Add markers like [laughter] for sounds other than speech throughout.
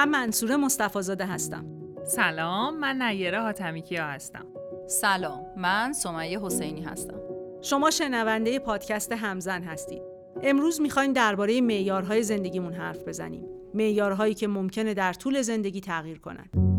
من منصور مصطفی زاده هستم. سلام من نیره حاتمی کیا هستم. سلام من سمیه حسینی هستم. شما شنونده پادکست همزن هستید. امروز می‌خوایم درباره معیارهای زندگیمون حرف بزنیم. معیارهایی که ممکنه در طول زندگی تغییر کنند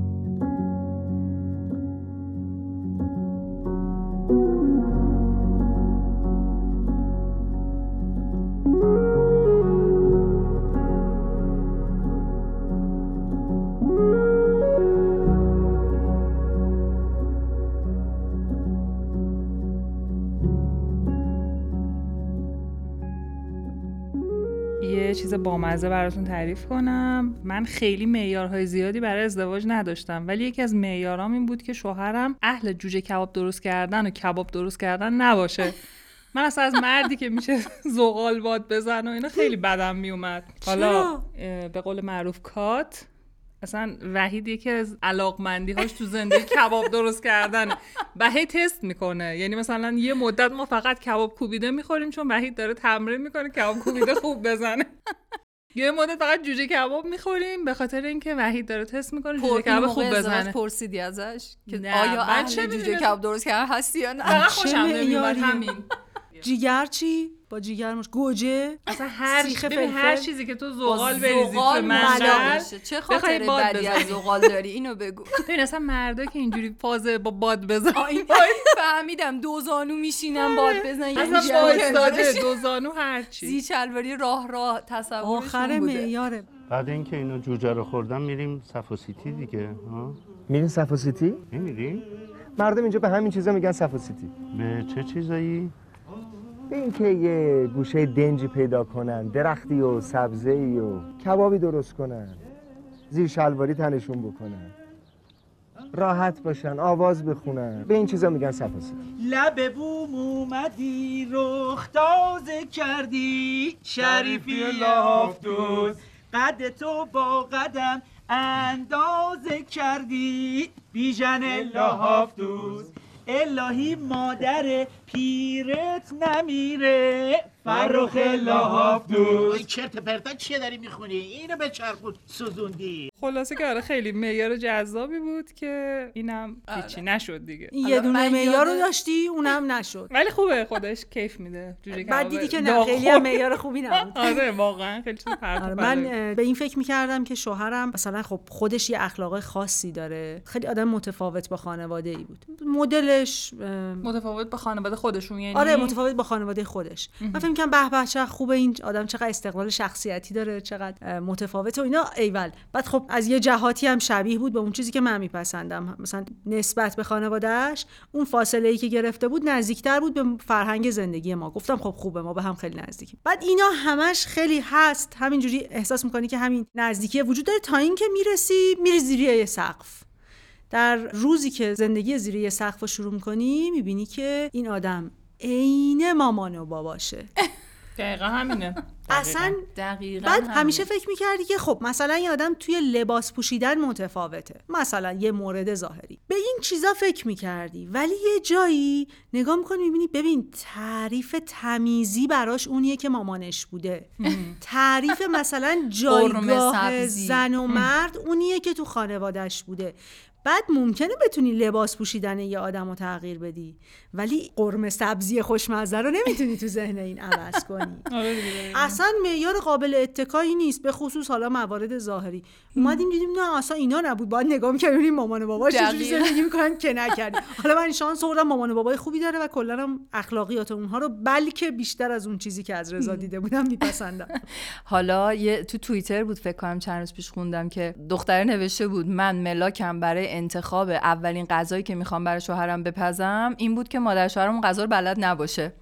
بامزه براتون تعریف کنم. من خیلی معیارهای زیادی برای ازدواج نداشتم ولی یکی از معیارام این بود که شوهرم اهل جوجه کباب درست کردن و کباب درست کردن نباشه. من اصلا از مردی که میشه [laughs] زغال باد بزن و اینا خیلی بدم میومد حالا به قول معروف کات. اصلا وحید یکی از علاقمندی هاش تو زندگی کباب درست کردن. و هی تست می‌کنه. یعنی مثلا یه مدت ما فقط کباب کوبیده می‌خوریم چون وحید داره تمرین می‌کنه کباب کوبیده خوب بزنه. یه مدت فقط جوجه کباب می‌خوریم به خاطر اینکه وحید داره تست می‌کنه جوجه کباب خوب بزنه. پرسیدی ازش که آیا اهل جوجه کباب درست کردن هستی یا نه؟ خوشم نمیاد همین. جیگر چی؟ با جیگر مش گوجه. اصلا هر هر چیزی که تو زغال بریزی تو منقل چه خاطر بدی از زغال داری؟ اینو بگو. [laughs] ببین اصلا مردا که اینجوری فاز با باد بزن. [laughs] فهمیدم. دو زانو میشینن باد بزن اصلا وایساده دو زانو هر چی. زی چلواری راه راه تصور آخر معیاره. بعد اینکه اینو جوجه رو خوردم میریم سفاسیتی دیگه. ها؟ میرین سفاسیتی نمیریم مردم اینجا به همین چیزا میگن سفاسیتی به چه چیزایی؟ به اینکه یه گوشه دنجی پیدا کنن درختی و سبزه ای و کبابی درست کنن زیر شلواری تنشون بکنن راحت باشن آواز بخونن به این چیزا میگن سفاسی لب بوم اومدی رخ تازه کردی شریفی لافتوز. قد تو با قدم اندازه کردی بیژن لافتوز. الهی مادر پیرت نمیره. فرخ لاف دوست. چرت پرتا چیه داری می‌خونی؟ اینو به چرخود سوزوندی. خلاصه که آره خیلی معیار جذابی بود که اینم هیچی نشد دیگه. یه دونه معیار رو داشتی اونم نشد. ولی خوبه خودش کیف میده. جوجه بعد دیدی که نه خیلی هم معیار خوبی نبود. [laughs] آره واقعا خیلی چیز آره من به این فکر می‌کردم که شوهرم مثلا خب خودش یه اخلاق خاصی داره. خیلی آدم متفاوت با خانواده ای بود. مدلش متفاوت با خانواده خودشون یعنی؟ آره متفاوت با خانواده خودش. من فکر می‌کنم به به چه خوبه این آدم چقدر استقلال شخصیتی داره چقدر متفاوت و اینا. ایول. بعد خب از یه جهاتی هم شبیه بود به اون چیزی که من میپسندم. مثلا نسبت به خانوادهش اون فاصله ای که گرفته بود نزدیکتر بود به فرهنگ زندگی ما. گفتم خب خوبه ما به هم خیلی نزدیکیم. بعد اینا همش خیلی هست. همینجوری احساس می‌کنی که همین نزدیکی وجود داره تا اینکه می‌رسی میری زیر یه سقف. در روزی که زندگی زیر یه سقف رو شروع می‌کنی می‌بینی که این آدم عین مامان و باباشه. دقیقا همینه. [laughs] اصلا دقیقا بعد همیشه فکر می‌کردی که خب مثلا یه آدم توی لباس پوشیدن متفاوته. مثلا یه مورد ظاهری. به این چیزا فکر می‌کردی. ولی یه جایی نگاه می‌کنی می‌بینی ببین تعریف تمیزی براش اونیه که مامانش بوده. تعریف [laughs] مثلا جایگاه زن و مرد اونیه که تو خانوادهش بوده. بعد ممکنه بتونی لباس پوشیدن یه آدم رو تغییر بدی. ولی قرمه سبزی خوشمزه رو نمی‌تونی تو ذهن این عوض [laughs] کنی. اصلا معیار قابل اتکایی نیست به خصوص حالا موارد ظاهری. اومدیم دیدیم نه اصلا اینا نبود. باید نگاه می‌کردیم مامان و باباش چجوری زندگی می‌کنن که نکردی حالا من شانس آوردم مامان و بابای خوبی داره و کلا هم اخلاقیات اونها رو بلکه بیشتر از اون چیزی که از رضا دیده بودم میپسندم. [laughs] حالا یه تو توییتر بود فکر کنم چند روز پیش خوندم که دختره نوشته بود من ملاکم برای انتخاب اولین غذایی که می‌خوام برای شوهرم بپزم این بود که مادر شوهرم اون غذا رو بلد نباشه.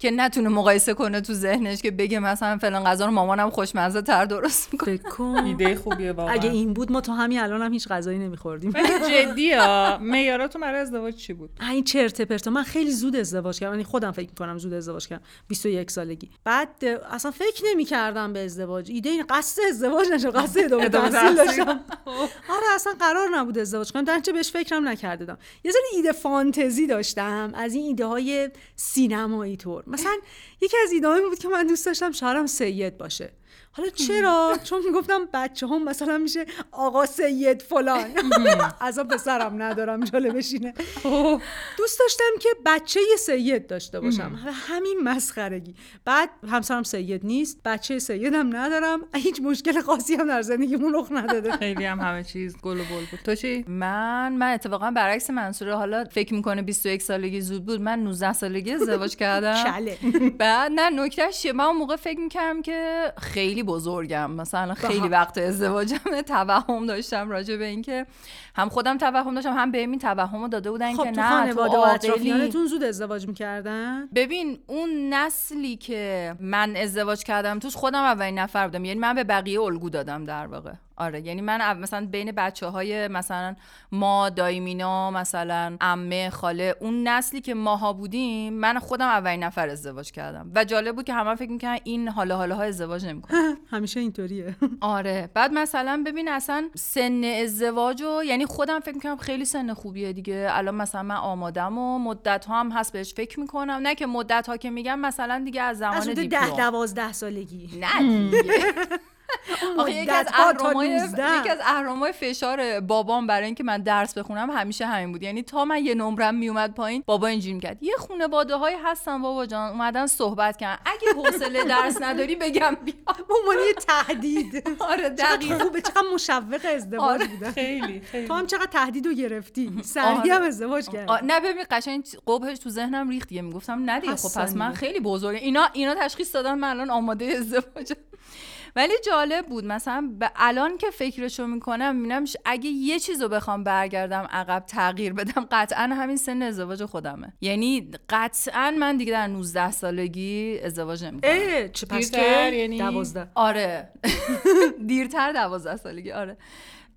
که نتونه مقایسه کنه تو ذهنش که بگه مثلا فلان غذا رو مامانم خوشمزه تر درست می‌کنه ایده خوبیه واقعا. اگه این بود ما تو همین الان هم هیچ غذایی نمیخوردیم. [laughs] جدی ها معیاراتو برای ازدواج چی بود؟ این چرت پرت. من خیلی زود ازدواج کردم. یعنی خودم فکر می‌کنم زود ازدواج کردم. 21 سالگی. بعد اصلا فکر نمی‌کردم به ازدواج. ایده این قصد ازدواج نشه قصد ادامه تحصیل داشتم. آره اصلا قرار نبود ازدواج کنم. درنچه بهش فکرم نکردم. یه سری ایده فانتزی داشتم. از این ایده های سینمایی طور. مثلا یکی از ایده بود که من دوست داشتم شوهرم سید باشه. حالا چرا؟ چون می‌گفتم بچه هم مثلا میشه آقا سید فلان. [laughs] از پسرم ندارم جاله بشینه دوست داشتم که بچه سید داشته باشم. همین مسخرگی. بعد همسرم سید نیست بچه سیدم ندارم. هیچ مشکل خاصی هم در زندگیمون رخ نداده. [laughs] خیلی هم همه چیز گل و بل بود. تو چی؟ من من اتفاقا برعکس منصوره. حالا فکر می‌کنه 21 سالگی زود بود من 19 سالگی ازدواج [laughs] کردم. کله. بعد نه نکتهش چیه؟ من اون موقع فکر می‌کردم که خیلی بزرگم. مثلا خیلی وقت ازدواجم [laughs] توهم داشتم راجع به اینکه هم خودم توهم داشتم هم بهم این توهم رو داده بودن خب که تو نه خانواده تو. اطرافیانتون زود ازدواج می‌کردن؟ ببین اون نسلی که من ازدواج کردم توش خودم اولین نفر بودم. یعنی من به بقیه الگو دادم در واقع. آره یعنی من مثلا بین بچه های مثلا ما دایمینا مثلا عمه خاله اون نسلی که ماها بودیم من خودم اولین نفر ازدواج کردم. و جالب بود که همه فکر می‌کنن این حالا حالا ها ازدواج نمی‌کنه [laughs] همیشه اینطوریه. [laughs] آره. بعد مثلا ببین اصلا سن ازدواج و یعنی خودم فکر می‌کنم خیلی سن خوبیه دیگه. الان مثلا من آمادم و مدت ها هم هست بهش فکر می‌کنم. نه که مدت ها که میگم مثلا دیگه از زمان از دیپلم. ده دوازده سالگی. نه دیگه. [laughs] یکی از اهرامای 19. یکی از فشار بابام برای اینکه من درس بخونم همیشه همین بود. یعنی تا من یه نمرم میومد پایین بابا اینجوری می‌کرد. یه خانواده هایی هستن بابا جان اومدن صحبت کردن. اگه حوصله درس نداری بگم بیا. به یه تهدید. آره چقدر دقیقاً. خوبه چقدر مشوق ازدواج آره. بودن خیلی خیلی. تو هم چقدر تهدید رو گرفتی؟ سریع آره. هم ازدواج کردی. نه ببین قشنگ قبهش تو ذهنم ریخت دیگه. می‌گفتم نه دیگه خب پس من. خیلی بزرگه اینا اینا تشخیص دادن من الان آماده ازدواجم. ولی جالب بود. مثلا به الان که فکرشو می‌کنم می‌بینم اگه یه چیزو بخوام برگردم عقب تغییر بدم قطعا همین سن ازدواج خودمه. یعنی قطعا من دیگه در 19 سالگی ازدواج نمی‌کنم. اه چه پس که یعنی؟ دوازده. آره. [laughs] دیرتر دوازده سالگی آره.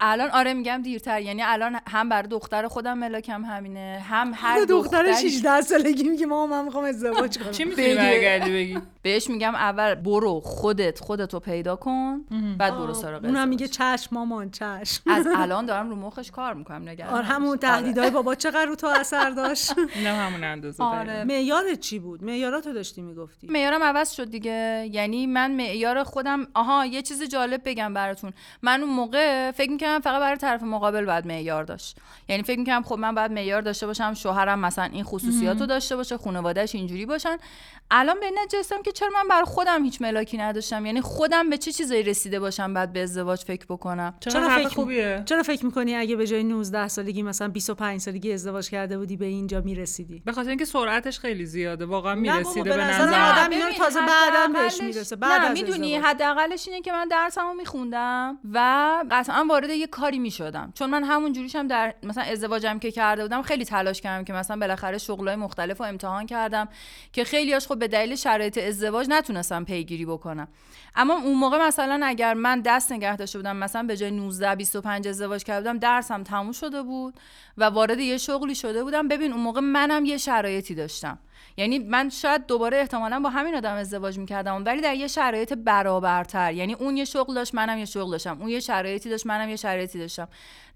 الان آره میگم دیرتر یعنی الان هم برای دختر خودم ملاکم همینه هم هر حالا دختر دختری 16 سالگی میگه ما من می‌خوام ازدواج کنم. چی می‌تونی بگی. برگردی بگی؟ بهش میگم اول برو خودت خودتو پیدا کن بعد برو سراغ اونم. میگه چشم مامان چشم. از [laughs] الان دارم رو مخش کار می‌کنم نگران آره همون نباش. تهدیدهای بابا چقدر رو تو اثر داشت. [laughs] اینم همون اندازه آره. معیارت چی بود؟ معیاراتو داشتی می‌گفتی؟ معیارم عوض شد دیگه. یعنی من معیار خودم آها یه چیز جالب بگم براتون. من اون موقع فکر می‌کردم فقط برای طرف مقابل باید معیار داشت. یعنی فکر می‌کردم خب من باید معیار داشته باشم شوهرم مثلا این خصوصیات رو داشته باشه خانوادهش اینجوری باشن. الان به رسیدم که چرا من برای خودم هیچ ملاکی نداشتم؟ یعنی خودم به چه چیزایی رسیده باشم بعد به ازدواج فکر بکنم؟ چرا فکر- خوبیه؟ چرا فکر می‌کنی اگه به جای 19 سالگی مثلا 25 سالگی ازدواج کرده بودی به اینجا می‌رسیدی؟ به خاطر اینکه سرعتش خیلی زیاده واقعا می‌رسیده به نظر آدم نه، اینا رو تازه بعداً بهش می‌رسه، بعد می‌دونی. حداقلش اینه که من درسمو میخوندم و قطعا وارد یه کاری می‌شدم. چون من همون جوریشم در مثلا ازدواجم که کرده بودم خیلی تلاش کردم که مثلا بالاخره شغلای مختلف رو امتحان کردم که خیلیاش خب به دلیل شرایط ازدواج نتونستم پیگیری بکنم. اما اون موقع مثلا اگر من دست نگه داشته بودم مثلا به جای 19 25 ازدواج کرده بودم درسم تموم شده بود و وارد یه شغلی شده بودم. ببین اون موقع منم یه شرایطی داشتم. یعنی من شاید دوباره احتمالا با همین آدم ازدواج می‌کردم ولی در یه شرایط برابرتر. یعنی اون یه شغل داشت منم یه شغل داشتم. اون یه شرایطی داشت منم یه شرایطی داشتم.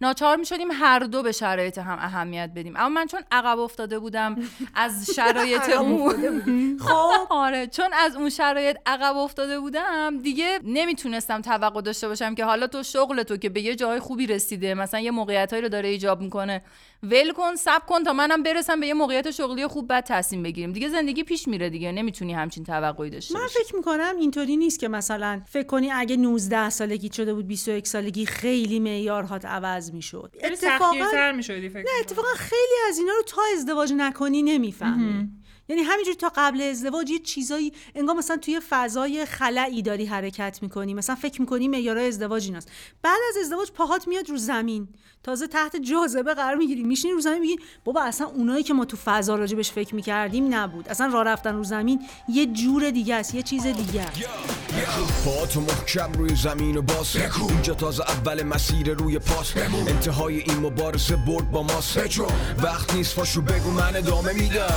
ناچار می‌شدیم هر دو به شرایط هم اهمیت بدیم. اما من چون عقب افتاده بودم از [laughs] شرایط اون خب. [laughs] آره. چون از اون شرایط عقب افتاده بودم دیگه نمی‌تونستم توقع داشته باشم که حالا تو شغل تو که به یه جای خوبی رسیده مثلا یه موقعیتایی رو داره ایجاب می‌کنه. ول کن سب کن تا منم برسم به یه موقعیت شغلی خوب بعد تصمیم بگیریم. دیگه زندگی پیش میره دیگه نمی‌تونی همچین توقعی داشته من فکر می‌کنم اینطوری نیست که مثلا فکر کنی اگه 19 سالگی شده بود 21 سالگی خیلی معیارهات عوض می‌شد. خیلی اتفاقا می‌شدی فکر نه. اتفاقا خیلی از اینا رو تا ازدواج نکنی نمی‌فهمی. یعنی همینجوری تا قبل ازدواج یه چیزایی انگار مثلا توی فضای خلایی داری حرکت می‌کنی. مثلا فکر می‌کنی معیارهای ازدواج ایناست. بعد از ازدواج پاهات میاد رو زمین. تازه تحت جاذبه قرار می‌گیری. میشینی رو زمین میگی بابا اصلا اونایی که ما تو فضا راجبش فکر می‌کردیم نبود. اصلا راه رفتن رو زمین یه جور دیگه است یه چیز دیگه است. با تو محکم روی زمین و باز. اینجا تازه اول مسیر روی پاس. انتهای این مبارزه برد با ماست. وقت نیست فاشو بگو من ادامه میدم.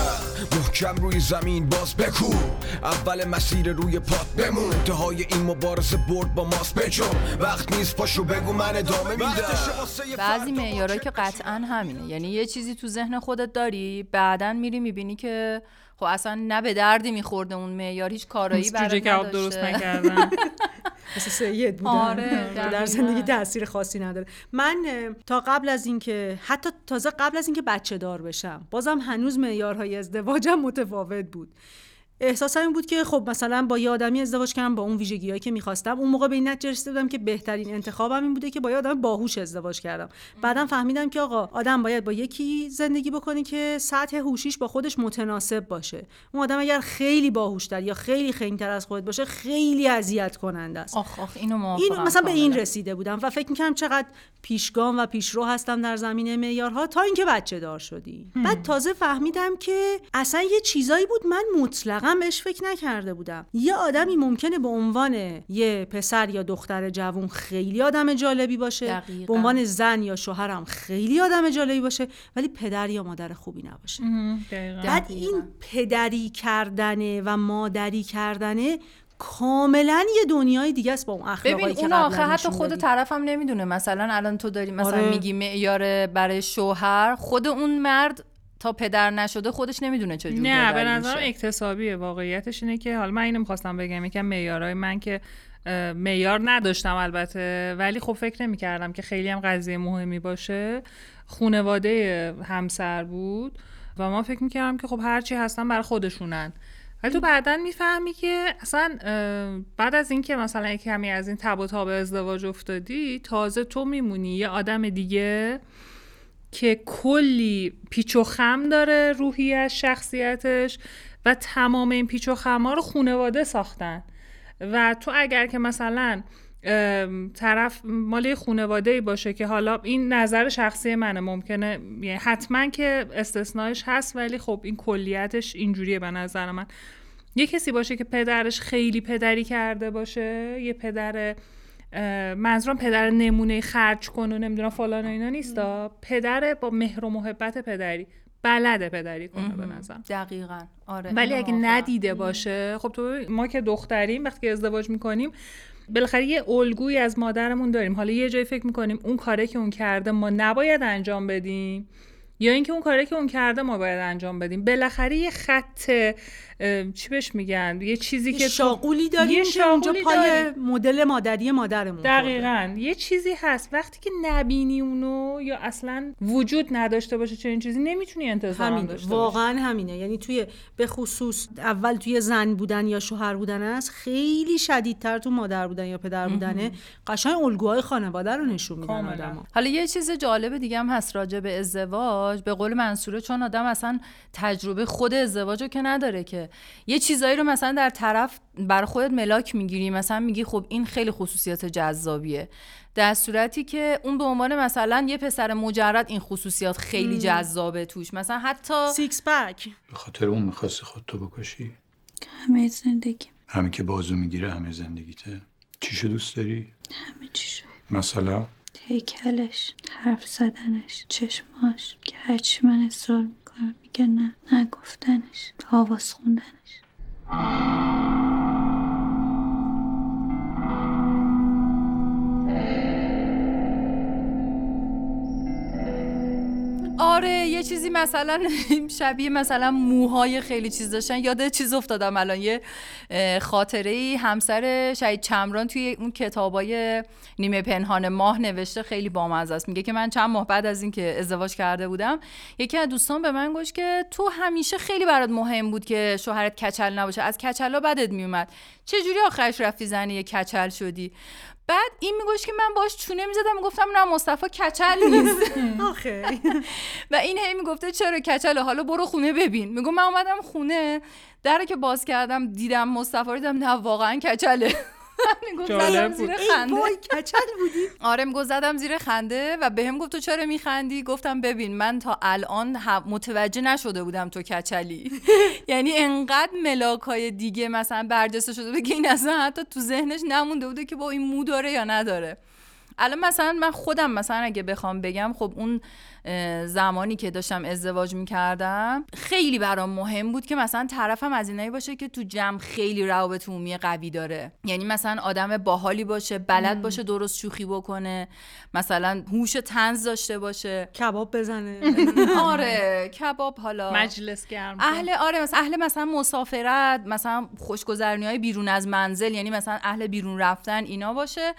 محکم روی زمین باز. بکو اول مسیر روی پات بمون انتهای این مبارزه برد با ماست. بجو وقت نیست پاشو بگو من ادامه میدم. بعضی معیارایی که قطعا همینه. یعنی یه چیزی تو ذهن خودت داری بعدا میری می‌بینی که خب اصلا نه به دردی میخورده اون معیار هیچ کارایی برات جوجه کباب درست نداشته. نکردن. [laughs] مثل سید بودن. آره، در. زندگی تاثیر خاصی نداره. من تا قبل از اینکه حتی تازه قبل از اینکه بچه دار بشم بازم هنوز معیارهای ازدواجم متفاوت بود. احساسم این بود که خب مثلا با یه آدمی ازدواج کردم با اون ویژگیهایی که می‌خواستم. اون موقع به این نتیجه رسیده بودم که بهترین انتخابم این بوده که با یه آدم باهوش ازدواج کردم. بعدم فهمیدم که آقا آدم باید با یکی زندگی بکنه که سطح هوشیش با خودش متناسب باشه. اون آدم اگر خیلی باهوشتر یا خیلی خنگتر از خودت باشه خیلی اذیت کننده است. آخ آخ اینو این مثلا به این. رسیده بودم و فکر می‌کنم چقدر پیشگام و پیشرو هستم در زمینه معیارها تا اینکه بچه دار شدی. بعد تازه فهمیدم که اصلا یه چیزایی بود من مطلقا بهش فکر نکرده بودم یه آدمی ممکنه به عنوان یه پسر یا دختر جوون خیلی آدم جالبی باشه دقیقاً. به عنوان زن یا شوهرم خیلی آدم جالبی باشه ولی پدر یا مادر خوبی نباشه دقیقاً. بعد این پدری کردنه و مادری کردنه کاملا یه دنیای دیگه است با اون اخلاقایی ببین که اون آخه حتی خود. طرفم نمی‌دونه مثلا الان تو داری مثلا آره. میگی معیار برای شوهر خود اون مرد تا پدر نشده خودش نمی‌دونه چجوری نه به نظرم. اکتسابیه واقعیتش اینه که حالا من اینو می‌خواستم بگم یکم معیارهای من که معیار نداشتم البته ولی خب فکر نمی‌کردم که خیلی هم قضیه مهمی باشه خونواده همسر بود و ما فکر می‌کردم که خب هرچی هستن برای خودشونن ولی تو بعدا می‌فهمی که اصلا بعد از اینکه مثلا کمی از این تب و تاب ازدواج افتادی تازه تو میمونی یه آدم دیگه که کلی پیچ و خم داره روحیش شخصیتش و تمام این پیچ و خمها رو خونواده ساختن. و تو اگر که مثلا طرف مال ای باشه که حالا این نظر شخصی منه ممکنه یعنی حتما که استثناش هست ولی خب این کلیتش اینجوریه به نظر من. یه کسی باشه که پدرش خیلی پدری کرده باشه یه پدر منظورم پدر نمونه خرج کن و نمی‌دونم فلان و اینا نیستا؟ پدر با مهر و محبت پدری. بلده پدری کنه به نظر دقیقا. آره ولی اگه. ندیده باشه خب تو ما که دختریم وقتی که ازدواج می‌کنیم بالاخره یه الگویی از مادرمون داریم. حالا یه جایی فکر می‌کنیم اون کاره که اون کرده ما نباید انجام بدیم. یا اینکه اون کاری که اون کرده ما باید انجام بدیم. بالاخره یه خط چی بهش میگن؟ یه چیزی یه که شاغولی داریم یه که اونجا شاغولی پای. مدل مادری مادرمون خورده. دقیقا. یه چیزی هست. وقتی که نبینی اونو یا اصلا وجود نداشته باشه چنین چیزی نمی‌تونی انتظار همینه. داشته باشی. واقعا همینه. یعنی توی به خصوص اول توی زن بودن یا شوهر بودن است خیلی شدیدتر تو مادر بودن یا پدر بودنه. قشنگ الگوهای خانواده رو نشون میدن حالا یه چیز جالب دیگه هم هست راجع به ازدواج. به قول منصوره چون آدم اصلا تجربه خود ازدواج رو که نداره که. یه چیزایی رو مثلا در طرف بر خودت ملاک می‌گیری مثلا میگی خب این خیلی خصوصیات جذابیه. در صورتی که اون به عنوان مثلا یه پسر مجرد این خصوصیات خیلی جذابه توش. مثلا حتی سیکس پک. به خاطر اون می‌خواستی خودتو بکشی؟ همه زندگی. همه که بازو می‌گیره همه زندگیته. چیشو دوست داری؟ همه چیشو مثلا؟ هیکلش حرف زدنش چشماش که هرچی من اصرار می‌کنم میگه نه نگفتنش آواز خوندنش. آره یه چیزی مثلا [laughs] شبیه مثلا موهای خیلی چیز داشتن. یاد چیز افتادم الان یه خاطره ای همسر شهید چمران توی اون کتابای نیمه پنهان ماه نوشته خیلی بامزه است. میگه که من چند ماه بعد از اینکه ازدواج کرده بودم یکی از دوستان به من گفت که تو همیشه خیلی برات مهم بود که شوهرت کچل نباشه. از کچلا بدت میومد. چه جوری آخرش رفتی زنی کچل شدی؟ بعد این میگوش که من باش چونه می‌زدم می‌گفتم نه مصطفی کچل نیست. [laughs] آخه. [laughs] و این هی می‌گفته چرا کچله حالا برو خونه ببین. میگم من اومدم خونه در که باز کردم دیدم مصطفی رو دیدم نه واقعا کچله. [laughs] می‌گفت. زیر خنده. وای کچل بودی. آره می‌گفت زدم زیر خنده و بهم گفت تو چرا میخندی؟ گفتم ببین من تا الان متوجه نشده بودم تو کچلی. [laughs] یعنی انقدر ملاک های دیگه مثلا برجسته شده بود که این اصلا حتی تو ذهنش نمونده بوده که با این مو داره یا نداره. الان مثلا من خودم مثلا اگه بخوام بگم خب اون زمانی که داشتم ازدواج می‌کردم خیلی برام مهم بود که مثلا طرفم از اینایی باشه که تو جمع خیلی روابط عمومی قوی داره. یعنی مثلا آدم باحالی باشه بلد باشه درست شوخی بکنه مثلا هوش تنز داشته باشه. کباب بزنه. [laughs] آره [laughs] کباب حالا. مجلس گرم اهل آره مثلا اهل مثلا مسافرت مثلا خوشگذرنی های بیرون از منزل یعنی مثلا اهل بیرون رفتن اینا باشه.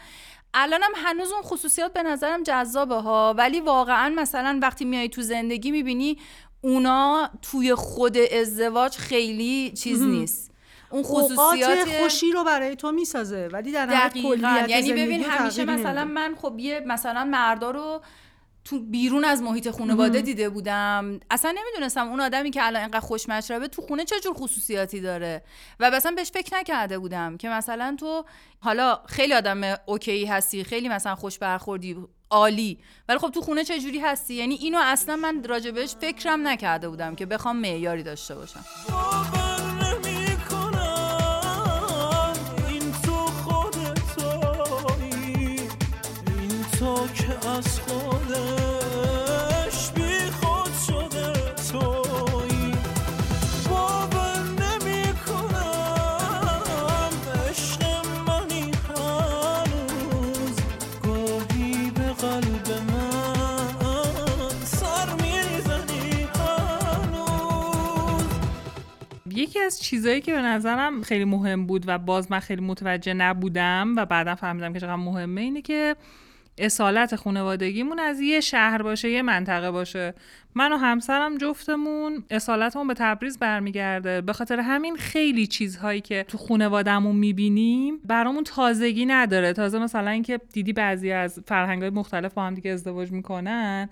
الانم هنوز اون خصوصیات به نظرم جذابه ها ولی واقعا مثلا وقتی میای تو زندگی می‌بینی اونا توی خود ازدواج خیلی چیز نیست. اون خصوصیات خوشی رو برای تو می‌سازه ولی در دقیقاً. یعنی ببین همیشه مثلا من خب یه مثلا مردا رو تو بیرون از محیط خانواده دیده بودم. اصلا نمی‌دونستم اون آدمی که الان انقدر خوش مشربه تو خونه چه جور خصوصیاتی داره. و مثلا بهش فکر نکرده بودم که مثلا تو حالا خیلی آدم اوکی هستی خیلی مثلا خوش برخوردی عالی ولی خب تو خونه چه جوری هستی؟ یعنی اینو اصلا من راجبش فکرم نکرده بودم که بخوام معیاری داشته باشم. که از یکی از چیزایی که به نظرم خیلی مهم بود و باز من خیلی متوجه نبودم و بعدا فهمیدم که چقدر مهمه اینه که اصالت خانوادگیمون از یه شهر باشه یه منطقه باشه. من و همسرم جفتمون اصالتمون به تبریز برمیگرده. به خاطر همین خیلی چیزهایی که تو خانوادهمون می‌بینیم برامون تازگی نداره. تازه مثلا اینکه دیدی بعضی از فرهنگهای مختلف با هم دیگه ازدواج می‌کنن.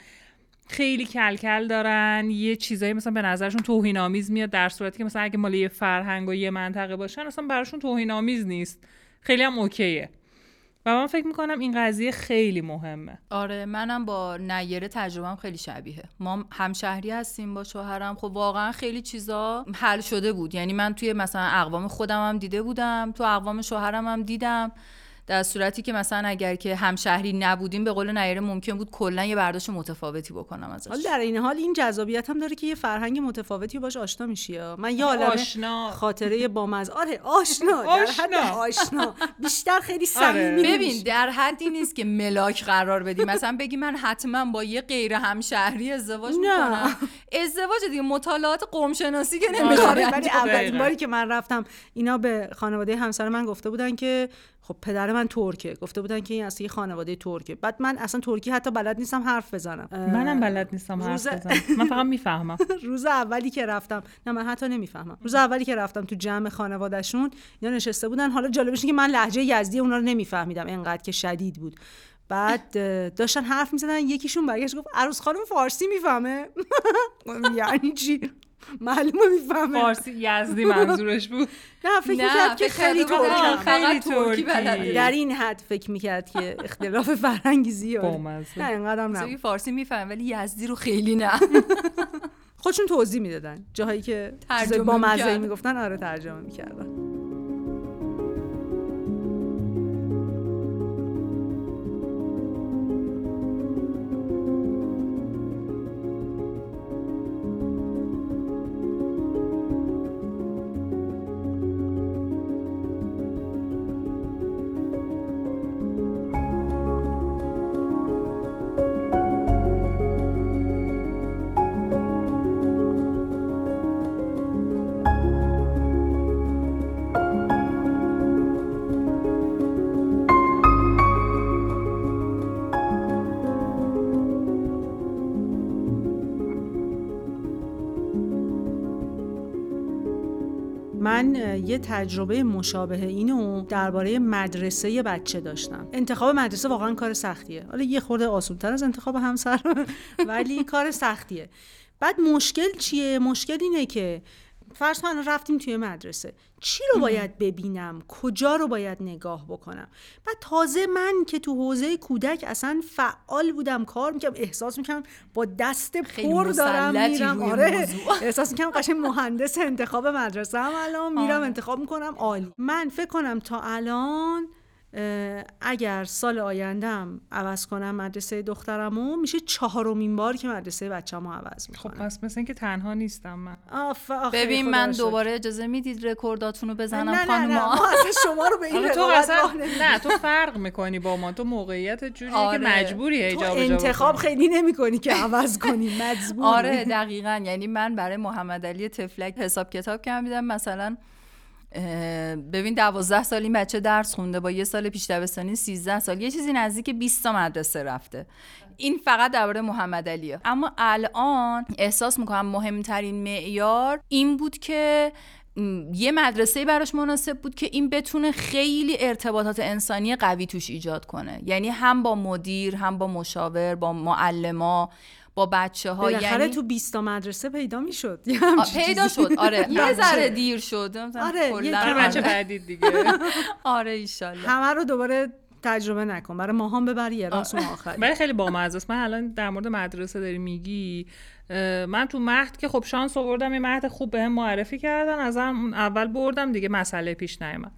خیلی کلکل دارن. یه چیزایی مثلا به نظرشون توهین آمیز میاد در صورتی که مثلا اگه مال یه فرهنگ و یه منطقه باشن اصلا براشون توهین آمیز نیست. خیلی هم اوکیه. و من فکر می‌کنم این قضیه خیلی مهمه. آره منم با نیره تجربهم خیلی شبیه ما همشهری هستیم با شوهرم. خب واقعا خیلی چیزا حل شده بود. یعنی من توی مثلا اقوام خودم هم دیده بودم تو اقوام شوهرم هم دیدم. در صورتی که مثلا اگر که همشهری نبودیم به قول نیره ممکن بود کلا یه برداشت متفاوتی بکنم ازش. حالا در این حال این جذابیت هم داره که یه فرهنگ متفاوتی باش آشنا میشی. من یه عالمه آشنا. خاطره بامز. آره آشنا. در حد آشنا. بیشتر خیلی آره. صمیمی ببین در حدی نیست که ملاک قرار بدی. مثلا بگی من حتما با یه غیر همشهری ازدواج نه. می‌کنم. ازدواج دیگه مطالعات قوم شناسی که آره، نمی‌خواد ولی اولین. باری که من رفتم اینا به خانواده همسر من گفته بودن که خب پدر من ترکه. گفته بودن که این اصلا یه خانواده ترکه. بعد من اصلا ترکی حتی بلد نیستم حرف بزنم. منم بلد نیستم حرف بزنم. من فقط می‌فهمم. [laughs] روز اولی که رفتم نه من حتی نمی‌فهمم. روز اولی که رفتم تو جمع خانوادهشون اینا نشسته بودن. حالا جالبش که من لهجه یزدی اونا رو نمیفهمیدم. انقدر که شدید بود. بعد داشتن حرف می‌زدن. یکیشون برگشت گفت عروس خانم فارسی می‌فهمه. [laughs] یعنی چی؟ معلومه می‌فهمه. فارسی یزدی منظورش بود. [laughs] نه فکر می‌کرد که خیلی فقط خیلی ترکی ترکی. در این حد فکر می‌کرد که اختلاف [laughs] فرهنگی بامزه. نه اینقدرم مثلا نه. فارسی میفهم ولی یزدی رو خیلی نه. [laughs] خودشون توضیح می‌دادن. جاهایی که با مزه. می‌گفتن آره ترجمه می‌کردن. یه تجربه مشابه اینو درباره مدرسه بچه داشتم. انتخاب مدرسه واقعا کار سختیه. حالا یه خورده آسونتر از انتخاب همسر [laughs] ولی کار سختیه. بعد مشکل چیه؟ مشکل اینه که فرض کن رفتیم توی مدرسه. چی رو باید ببینم؟ کجا رو باید نگاه بکنم؟ بعد تازه من که تو حوزه کودک اصلا فعال بودم کار می‌کنم احساس می‌کنم با دست پر دارم میرم. آره. احساس می‌کنم قشنگ مهندس انتخاب مدرسه هم الان میرم آره. انتخاب می‌کنم عالی. من فکر کنم تا الان اگر سال آیندهم عوض کنم مدرسه دخترمو میشه چهارمین بار که مدرسه بچه‌مو عوض خب می‌کنم پس مثل اینکه تنها نیستم من آف آخه ببین من. دوباره اجازه می‌دید رکورداتون رو بزنم نه نه نه ما اصلا شما رو به این آره تو اصلا. نه تو فرق می‌کنی با ما تو موقعیت جوریه آره. که مجبوری هی تو انتخاب. خیلی نمی کنی که عوض کنی مجبوری آره دقیقا یعنی من برای محمد علی تفلک حساب کتاب کردم میدم مثلا ببین دوازده سال این بچه درس خونده با یه سال پیش دبستانی 13 سال. یه چیزی نزدیک 20 تا مدرسه رفته. این فقط درباره محمد علیه. اما الان احساس می‌کنم مهمترین معیار این بود که یه مدرسه براش مناسب بود که این بتونه خیلی ارتباطات انسانی قوی توش ایجاد کنه. یعنی هم با مدیر هم با مشاور با معلما. با بچه ها بالاخره یعنی تو 20 تا مدرسه پیدا می‌شد. پیدا شد آره. یه ذره دیر شد. آره، یه آره بچه بعدید دیگه. [laughs] آره ایشالله. همه رو دوباره تجربه نکن. برای ماهام ببر یه راست اون آخری ولی خیلی بامزه است. من الان در مورد مدرسه داری میگی. من تو مهد که خب شانس آوردم یه مهد خوب بهم معرفی کردن. از هم اول بردم دیگه مسئله پیش نیومد.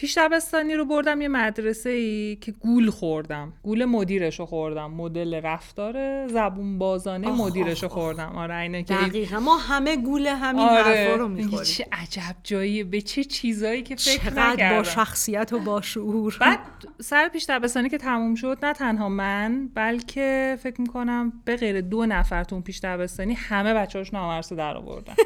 پیش دبستانی رو بردم یه مدرسه ای که گول خوردم. گول مدیرش رو خوردم. مدل رفتار زبون بازانه آخ، مدیرش رو. خوردم. آره اینه که دقیقا. ما همه گول همین آره. حرفا رو می‌خوریم. چه عجب جاییه به چه چیزایی که فکر چقدر با نکردم شخصیت و با شعور. بعد سر پیش دبستانی که تموم شد نه تنها من بلکه فکر می‌کنم به غیر دو نفر تو اون پیش دبستانی همه بچه‌هاش نامرسه در آوردن. [laughs]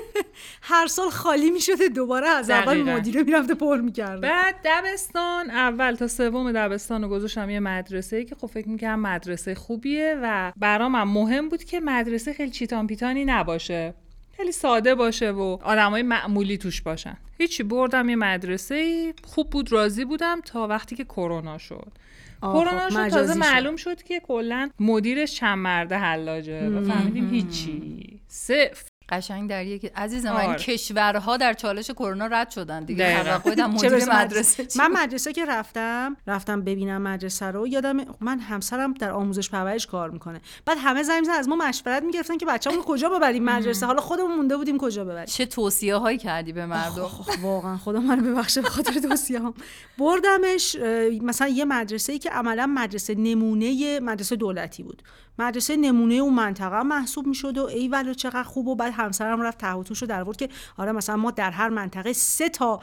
هر سال خالی می‌شده دوباره از اول. مدیره می‌رفته پر می‌کرده. بعد دبستان اول تا سوم دبستان رو گذاشتم یه مدرسه که خب فکر می‌کنم مدرسه خوبیه و برام هم مهم بود که مدرسه خیلی چیتان پیتانی نباشه. خیلی ساده باشه و آدمای معمولی توش باشن. هیچی بردم یه مدرسه خوب بود راضی بودم تا وقتی که کرونا شد. خب، کرونا شد تازه شد. معلوم شد که کلا مدیرش چند مرده حلاجه. و فهمیدیم هیچی. صفر. قشنگ در یک عزیزم این آره. کشورها در چالش کرونا رد شدن دیگه. توقع مدیر مدرسه من؟ مدرسه که رفتم رفتم ببینم مدرسه رو یادم من همسرم در آموزش پرورش کار می‌کنه. بعد همه زنگ از ما مشورت می‌گرفتن که بچه‌مون کجا ببریم مدرسه؟ حالا خودمون مونده بودیم کجا ببریم. چه توصیه هایی کردی به مردم؟ واقعا خدا من ببخشه به خاطر هم بردمش مثلا یه مدرسه ای که عملا مدرسه نمونه مدرسه دولتی بود. مدرسه نمونه اون منطقه محسوب می‌شد و ای ولو چقدر خوب و بعد همسرم رفت تهوتوش رو در آورد که آره مثلا ما در هر منطقه سه تا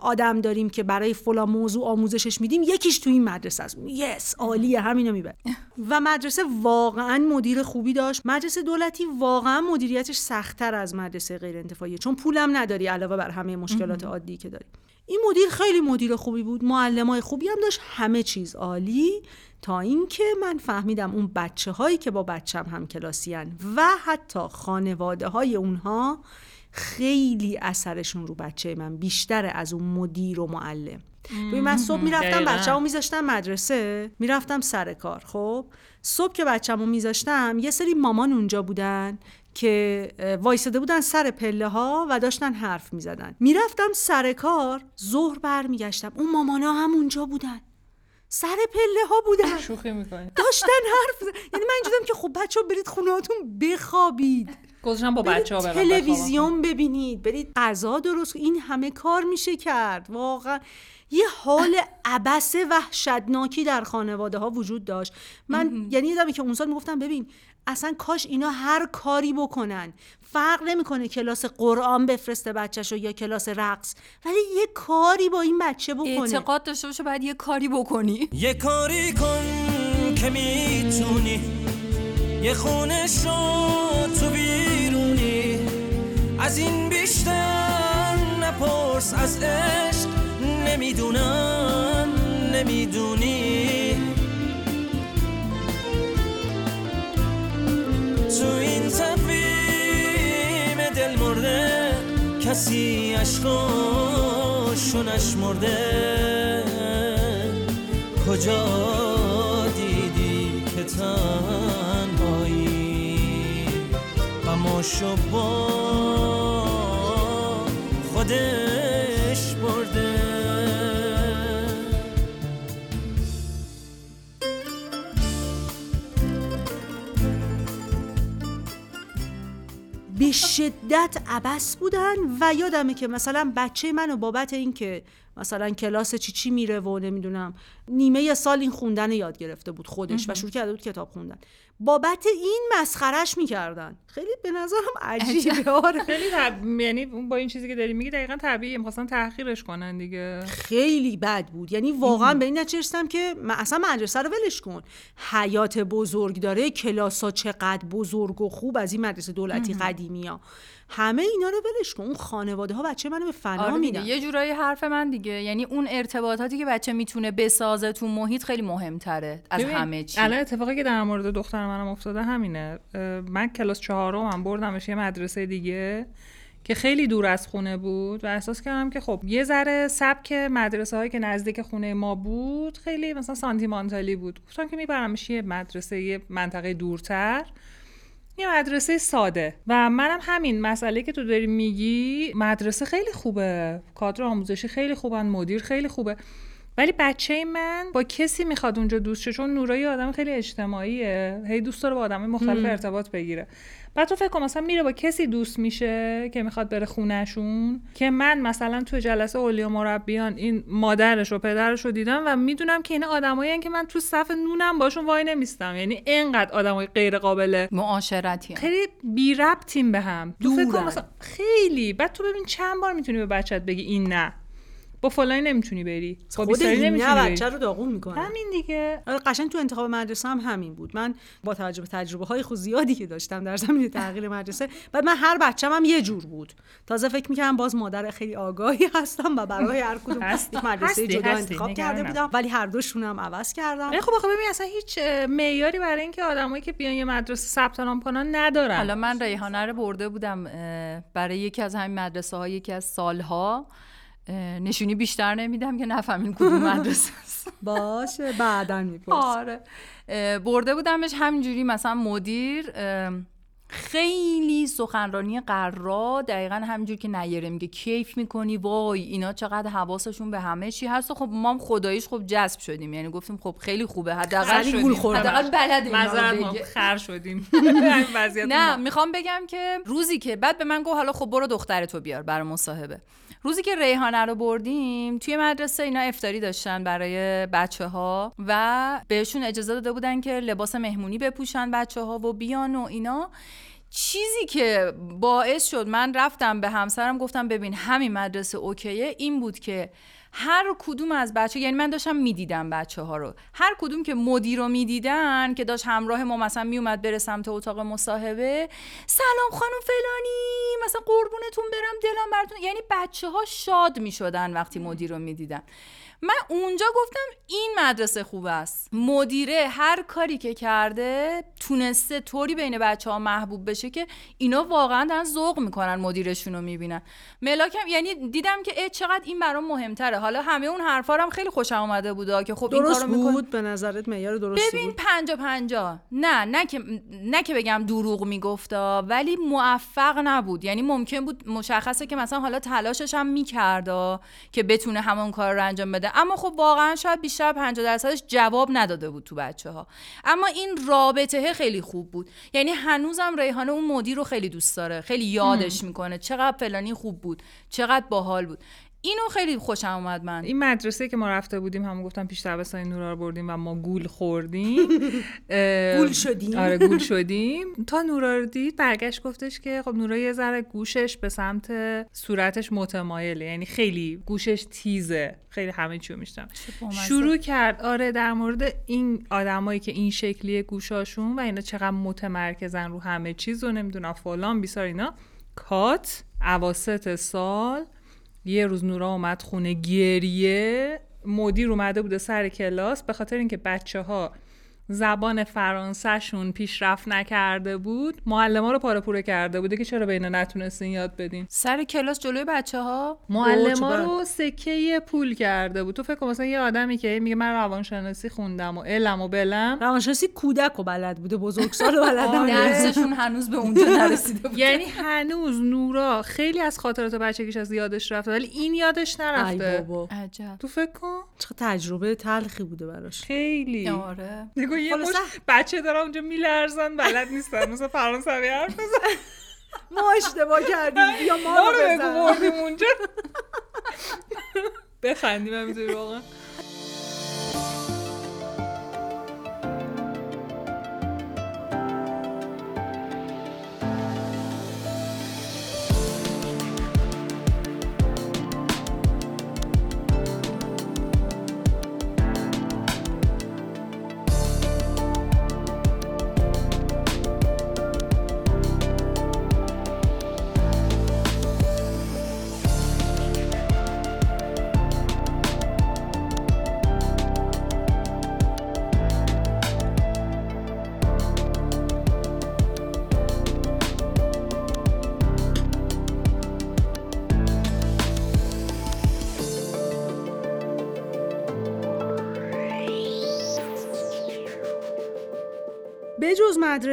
آدم داریم که برای فلان موضوع آموزشش میدیم یکیش تو این مدرسه است. یس عالیه همینو میبر و مدرسه واقعا مدیر خوبی داشت. مدرسه دولتی واقعا مدیریتش سختتر از مدرسه غیر انتفاعی چون پولم نداری علاوه بر همه مشکلات عادی که داری. این مدیر خیلی مدیر خوبی بود معلمای خوبی هم داشت همه چیز عالی. تا اینکه من فهمیدم اون بچه هایی که با بچم هم کلاسیان و حتی خانواده های اونها خیلی اثرشون رو بچه من بیشتر از اون مدیر و معلم. ببین من صبح می‌رفتم. بچه‌مو میذاشتم مدرسه می‌رفتم سر کار. خب صبح که بچه‌مو میذاشتم یه سری مامان اونجا بودن که وایساده بودن سر پله ها و داشتن حرف می‌زدن. می‌رفتم سر کار ظهر برمیگشتم. اون مامانا هم اونجا بودن. سر پله ها بودن. [laughs] شوخی می‌کنی. داشتن حرف یعنی من اینجا دیدم که خب بچه برید خونهاتون بخوابید. گذاشتم با بچه ها برم تلویزیون ببینید. برید غذا درست. این همه کار میشه کرد. واقعا یه حال عبس وحشتناکی در خانواده ها وجود داشت. من یعنی یادمه که اون سال می‌گفتم ببین اصلا کاش اینا هر کاری بکنن. فرق نمی‌کنه کلاس قرآن بفرسته بچهشو یا کلاس رقص. ولی یه کاری با این بچه بکنه. اعتقاد داشته باشه باید یه کاری بکنی. یه کاری کن که می‌تونی. یه خونه شو تو بیرونی. از این بیشتر نپرس از عشق نمی‌دونم نمی‌دونی. تو این تفیم دل مرده. کسی عشقاشو نشمرده. کجا دیدی که تنهایی؟ غماشو با خودش به شدت عبس بودن و یادمه که مثلا بچه منو بابت اینکه مثلا کلاس چی چی میره و نمی‌دونم. نیمه سال این خوندن یاد گرفته بود خودش و شروع کرده بود کتاب خوندن. بابت این مسخرش می‌کردن. خیلی به نظرم عجیبه. آره. [laughs] خیلی طب... یعنی با این چیزی که داری میگی دقیقا طبیعیه. می‌خواستن تحقیرش کنن دیگه. خیلی بد بود. یعنی واقعا به این نتیجه رسیدم که من اصلا مدرسه رو ولش کن. حیات بزرگ داره کلاسا چقدر بزرگ و خوب از این مدرسه دولتی قدیمی ها همه اینا رو ولش کن. اون خانواده ها بچه منو به فنا آره. میدن. یه جورایی حرف من دیگه. یعنی اون ارتباطاتی که بچه می‌تونه بسازه تو محیط خیلی مهمتره از ببین، همه چی. الان اتفاقی که در مورد دختر منم افتاده همینه. من کلاس چهارم هم بردمش یه مدرسه دیگه که خیلی دور از خونه بود و احساس کردم که خب یه ذره سبک مدرسه هایی که نزدیک خونه ما بود خیلی مثلا سانتیمانتالی بود. گفتم که میبرمش یه مدرسه یه منطقه دورتر. یه مدرسه ساده. و منم همین مسئله که تو داری میگی مدرسه خیلی خوبه. کادر آموزشی خیلی خوبن مدیر خیلی خوبه. ولی بچه من با کسی می‌خواد اونجا دوست شه چون نورایی آدم خیلی اجتماعیه. هی دوست داره با آدم مختلف ارتباط بگیره. بعد تو فکر کن مثلا میره با کسی دوست میشه که می‌خواد بره خونهشون که من مثلا تو جلسه اولیا مربیان این مادرش و پدرش رو دیدم و می‌دونم که این آدمایی که من تو صف نونم باشون وای نمیستم یعنی اینقدر آدمای غیر قابل معاشرتی. خیلی بی ربطیم به هم تو فکر کن. مثلا خیلی بعد تو ببین چند بار می‌تونی به بچت بگی این نه با فلانی نمی‌تونی بری. با خود نمی‌تونی نه بری. بچه رو داغون می‌کنه. همین دیگه. آره، قشنگ تو انتخاب مدرسه هم همین بود. من با توجه به تجربه های خود زیادی که داشتم در زمینه تغییر مدرسه بعد من هر بچه‌م هم یه جور بود. تازه فکر می‌کردم باز مادر خیلی آگاهی [laughs] هستم و برای هر کدوم یک مدرسه هستی، جدا انتخاب کرده. بودم. ولی هر دوشون هم عوض کردم. خب آخه ببین اصلا هیچ معیاری برای اینکه آدمایی که بیان یه مدرسه ثبت نام کنن ندارن. حالا من ریحانه رو برده بودم برای یکی از همین مدرسه ها یکی از سالها. نشونی بیشتر نمیدم که نفهمین کدوم [laughs] مدرسه است باشه بعدا میپرس آره. برده بودمش همینجوری مثلا مدیر خیلی سخنرانی قرا دقیقا همینجور که نیره میگه کیف می‌کنی؟ وای اینا چقدر حواسشون به همه چی هست. و خب ما هم خداییش خب جذب شدیم. یعنی گفتیم خب خیلی خوبه. حداقل گول خوردن. حداقل خر شدیم. [laughs] این وضعیت نه. می‌خوام بگم که روزی که بعد به من گفت حالا خب برو دخترتو بیار برای مصاحبه. روزی که ریحانه رو بردیم توی مدرسه اینا افتاری داشتن برای بچه ها و بهشون اجازه داده بودن که لباس مهمونی بپوشن بچه ها و بیان و اینا. چیزی که باعث شد من رفتم به همسرم گفتم ببین همین مدرسه اوکیه این بود که هر کدوم از بچه یعنی من داشتم می‌دیدم بچه ها رو. هر کدوم که مدیر رو می‌دیدن که داشت همراه ما مثلا میومد بره سمت اتاق مصاحبه سلام خانم فلانی مثلا قربونتون برم دلم براتون. یعنی بچه ها شاد می‌شدن وقتی مدیر رو می‌دیدن. من اونجا گفتم این مدرسه خوب است. مدیره هر کاری که کرده تونسته طوری بین بچه ها محبوب بشه که اینا واقعا دارن ذوق می‌کنن مدیرشون رو می‌بینن. ملاکم یعنی دیدم که اه چقدر این برام مهمتره. حالا همه اون حرفا هم خیلی خوشم اومده بوده که خب این درست کارو می‌کنه بود به نظرت معیار درستی ببین بود؟ پنجا پنجا. نه نه که نه که بگم دروغ میگفتا ولی موفق نبود. یعنی ممکن بود مشخصه که مثلا حالا تلاشش هم میکردا که بتونه همون کار رو انجام بده. اما خب واقعا شاید بیشتر 50 درصدش جواب نداده بود تو بچه ها اما این رابطه خیلی خوب بود. یعنی هنوزم ریحانه اون مدیر رو خیلی دوست داره. خیلی یادش می‌کنه چقدر فلانی خوب بود چقدر باحال بود. اینو خیلی خوشم اومد من. این مدرسه که ما رفته بودیم همون گفتم پیش دبستان نورا رو بردیم و ما گول خوردیم. [laughs] گول شدیم. آره گول شدیم. تا نورا رو دید برگشت گفتش که خب نورا یه ذره گوشش به سمت صورتش متمایله. یعنی خیلی گوشش تیزه. خیلی همه چیو میشتم شروع کرد. آره در مورد این آدمایی که این شکلی گوشاشون و اینا چقدر متمرکزن رو همه چیز و نمی‌دونم فلان بیسار اینا. کات اواسط سال یه روز نورا اومد خونه گریه. مدیر اومده بوده سر کلاس. به خاطر اینکه بچه ها زبان فرانسهشون پیشرفت نکرده بود معلما رو پاره پوره کرده بوده که چرا به اینا نتونستین یاد بدین؟ سر کلاس جلوی بچه ها معلما اوج، رو سکه پول کرده بود. تو فکر کن مثلا یه آدمی که میگه من روانشناسی خوندم و علم و بلم. روانشناسی کودک و بلد بوده بزرگسال و بلد آره. درسشون هنوز به اونجا نرسیده بود یعنی هنوز نورا خیلی از خاطرات بچگیش از یادش رفته ولی این یادش ای نرفته بابا. عجب. تو فکر کن. چقدر تجربه تلخی بوده براش. خیلی. آره. نگو یه خلاصه- مش بچه دارم اونجا میلرزن بلد نیستن. مثلا فرانسوی حرف بزن. ما اشتباه کردیم. یا ما رو بگو بزن اونجا. بخندیم همینطوری واقعا.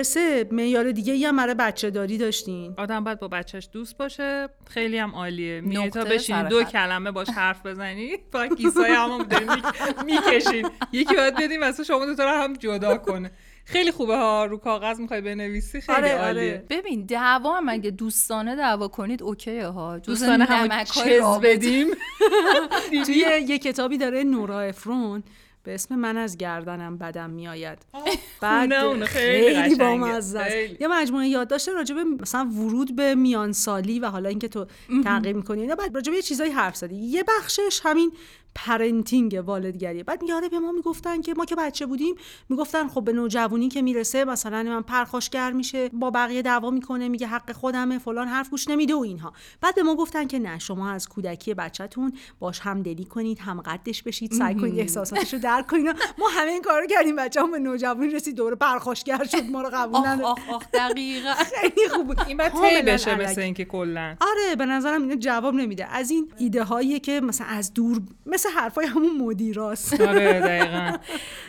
مدرسه معیار دیگه ای هم برای بچه داری داشتین؟ آدم باید با بچهش دوست باشه. خیلی هم عالیه. میای تا سر دو خط. کلمه باش حرف بزنی فقط کیسای همون داری می‌کشین. یکی باید بدیم واسه شما دوتا رو هم جدا کنه. خیلی خوبه ها. رو کاغذ می‌خوای بنویسی خیلی آره، عالیه. آره. ببین دعوا هم اگه دوستانه دعوا کنید اوکیه ها. دوستانه چز رابطه. بدیم. [laughs] توی یه کتابی داره نورا افرون به اسم من از گردنم بدم میآید بعد خیلی خیلی. بامزه. یه مجموعه یادداشت راجع به مثلا ورود به میانسالی و حالا اینکه تو تغییر می‌کنی اینا بعد راجع به یه چیزایی حرف زدی یه بخشش همین پرنتینگ والدگریه بعد یاره به ما می‌گفتن که ما که بچه بودیم می‌گفتن خب به نوجوانی که می‌رسه مثلا من پرخاشگر میشه با بقیه دعوا می‌کنه میگه حق خودمه فلان حرف گوش نمیده و اینها. بعد به ما گفتن که نه شما از کودکی بچهتون باش هم دلی کنید هم قدش بشید سعی کنید احساساتش رو درک کنید. ما همه این کارو کردیم بچه‌مون به نوجوانی رسید دوره پرخاشگر شد ما رو قبول نداد آخ آخ دقیقا. [laughs] خیلی خوب بود. این کاملاً بشه. مثل اینکه کلا. آره به نظرم اینا جواب نمیده. از این ایده هایی که مثلا از دور مثل حرفای همون مدیراست [laughs] آره دقیقا.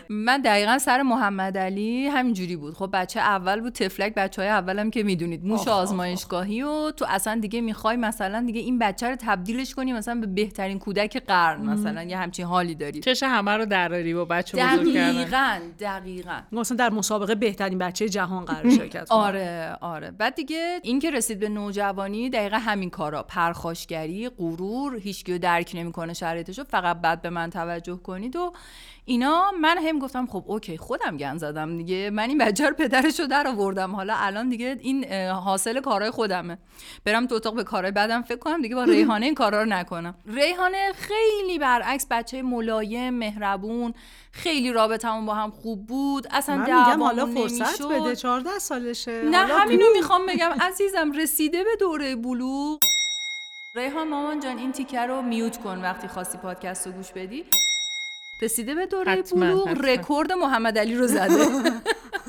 من دقیقا سر محمد علی همینجوری بود. خب بچه اول بود تفلک بچه های اولم که می‌دونید. موش آزمایشگاهی و تو اصلا دیگه می‌خوای مثلا دیگه این بچه رو تبدیلش کنی مثلا به بهترین کودک قرن مثلا یه همچین حالی داری. چش همه رو دراری با بچه بزرگ دقیقا دقیقا. مثلا در مسابقه بهترین بچه جهان قرار شرکت. [laughs] آره آره. بعد دیگه این که رسید به نوجوانی دقیقا همین کارا. پرخاشگری غرور هیچکی درک نمی‌کنه شرایطشو. فقط بعد به من توجه کنید و اینا من هم گفتم خب اوکی خودم گن زدم دیگه. من این بچه رو پدرشو در آوردم. حالا الان دیگه این حاصل کارهای خودمه. برم تو اتاق به کارهای بعدم فکر کنم دیگه با ریحانه این کارا رو نکنم. ریحانه خیلی برعکس بچه ملایم مهربون خیلی رابطمون با هم خوب بود. اصلا من میگم حالا فرصت نمی‌شد. بده 14 سالشه. نه همینو. می‌خوام بگم. عزیزم رسیده به دوره بلوغ. ریحان مامان جان این تیکه رو میوت کن وقتی خواستی پادکست رو گوش بدی. رسیده به دوره بلوغ. رکورد محمد علی رو زده. [laughs]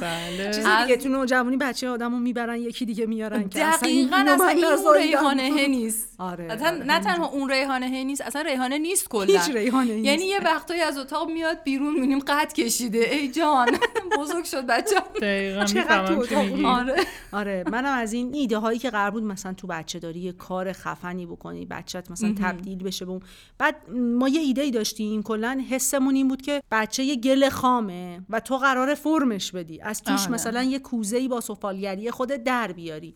بله. چیزی دیگه تو نوجوانی بچه آدمو می‌برن یکی دیگه میارن که اصلا این دقیقا اصلا. ریحانه نیست. آره آره، نه تنها اون ریحانه نیست اصلا ریحانه نیست کلا. هیچ ریحانه نیست. یعنی یه وقتایی از اتاق میاد بیرون می‌بینیم قد کشیده. ای جان [laughs] بزرگ شد بچه دقیقا آره. آره منم از این ایده هایی که قرار بود مثلا تو بچه داری یه کار خفنی بکنی بچت مثلا تبدیل بشه به اون. بعد ما یه ایده ای داشتیم کلا حسمون این بود که بچه یه گل خامه و تو قرار فرمش بدی. از توش آره. مثلا یه کوزه ای با سفالگری خودت در بیاری.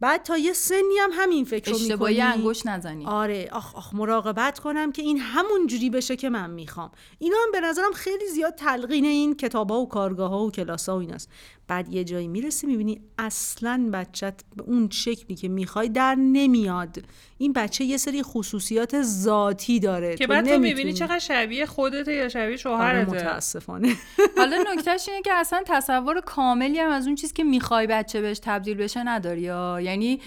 بعد تا یه سنی هم همین فکر رو اشتباهی می‌کنی. انگوش نزنی. آره آخ آخ مراقبت کنم که این همون جوری بشه که من می‌خوام. اینا هم به نظرم خیلی زیاد تلقین این کتاب ها و کارگاه ها و کلاس ها و ایناست. بعد یه جایی می‌رسی می‌بینی اصلا بچت به اون شکلی که می‌خوای در نمیاد. این بچه یه سری خصوصیات ذاتی داره. که بعد تو. می‌بینی چقدر شبیه خودته یا شبیه آره شوهرته متاسفانه. [laughs] حالا نکتهش اینه که اصلا تصور کاملی هم از اون چیزی که می‌خوای بچه بهش تبدیل بشه نداری یا؟ یعنی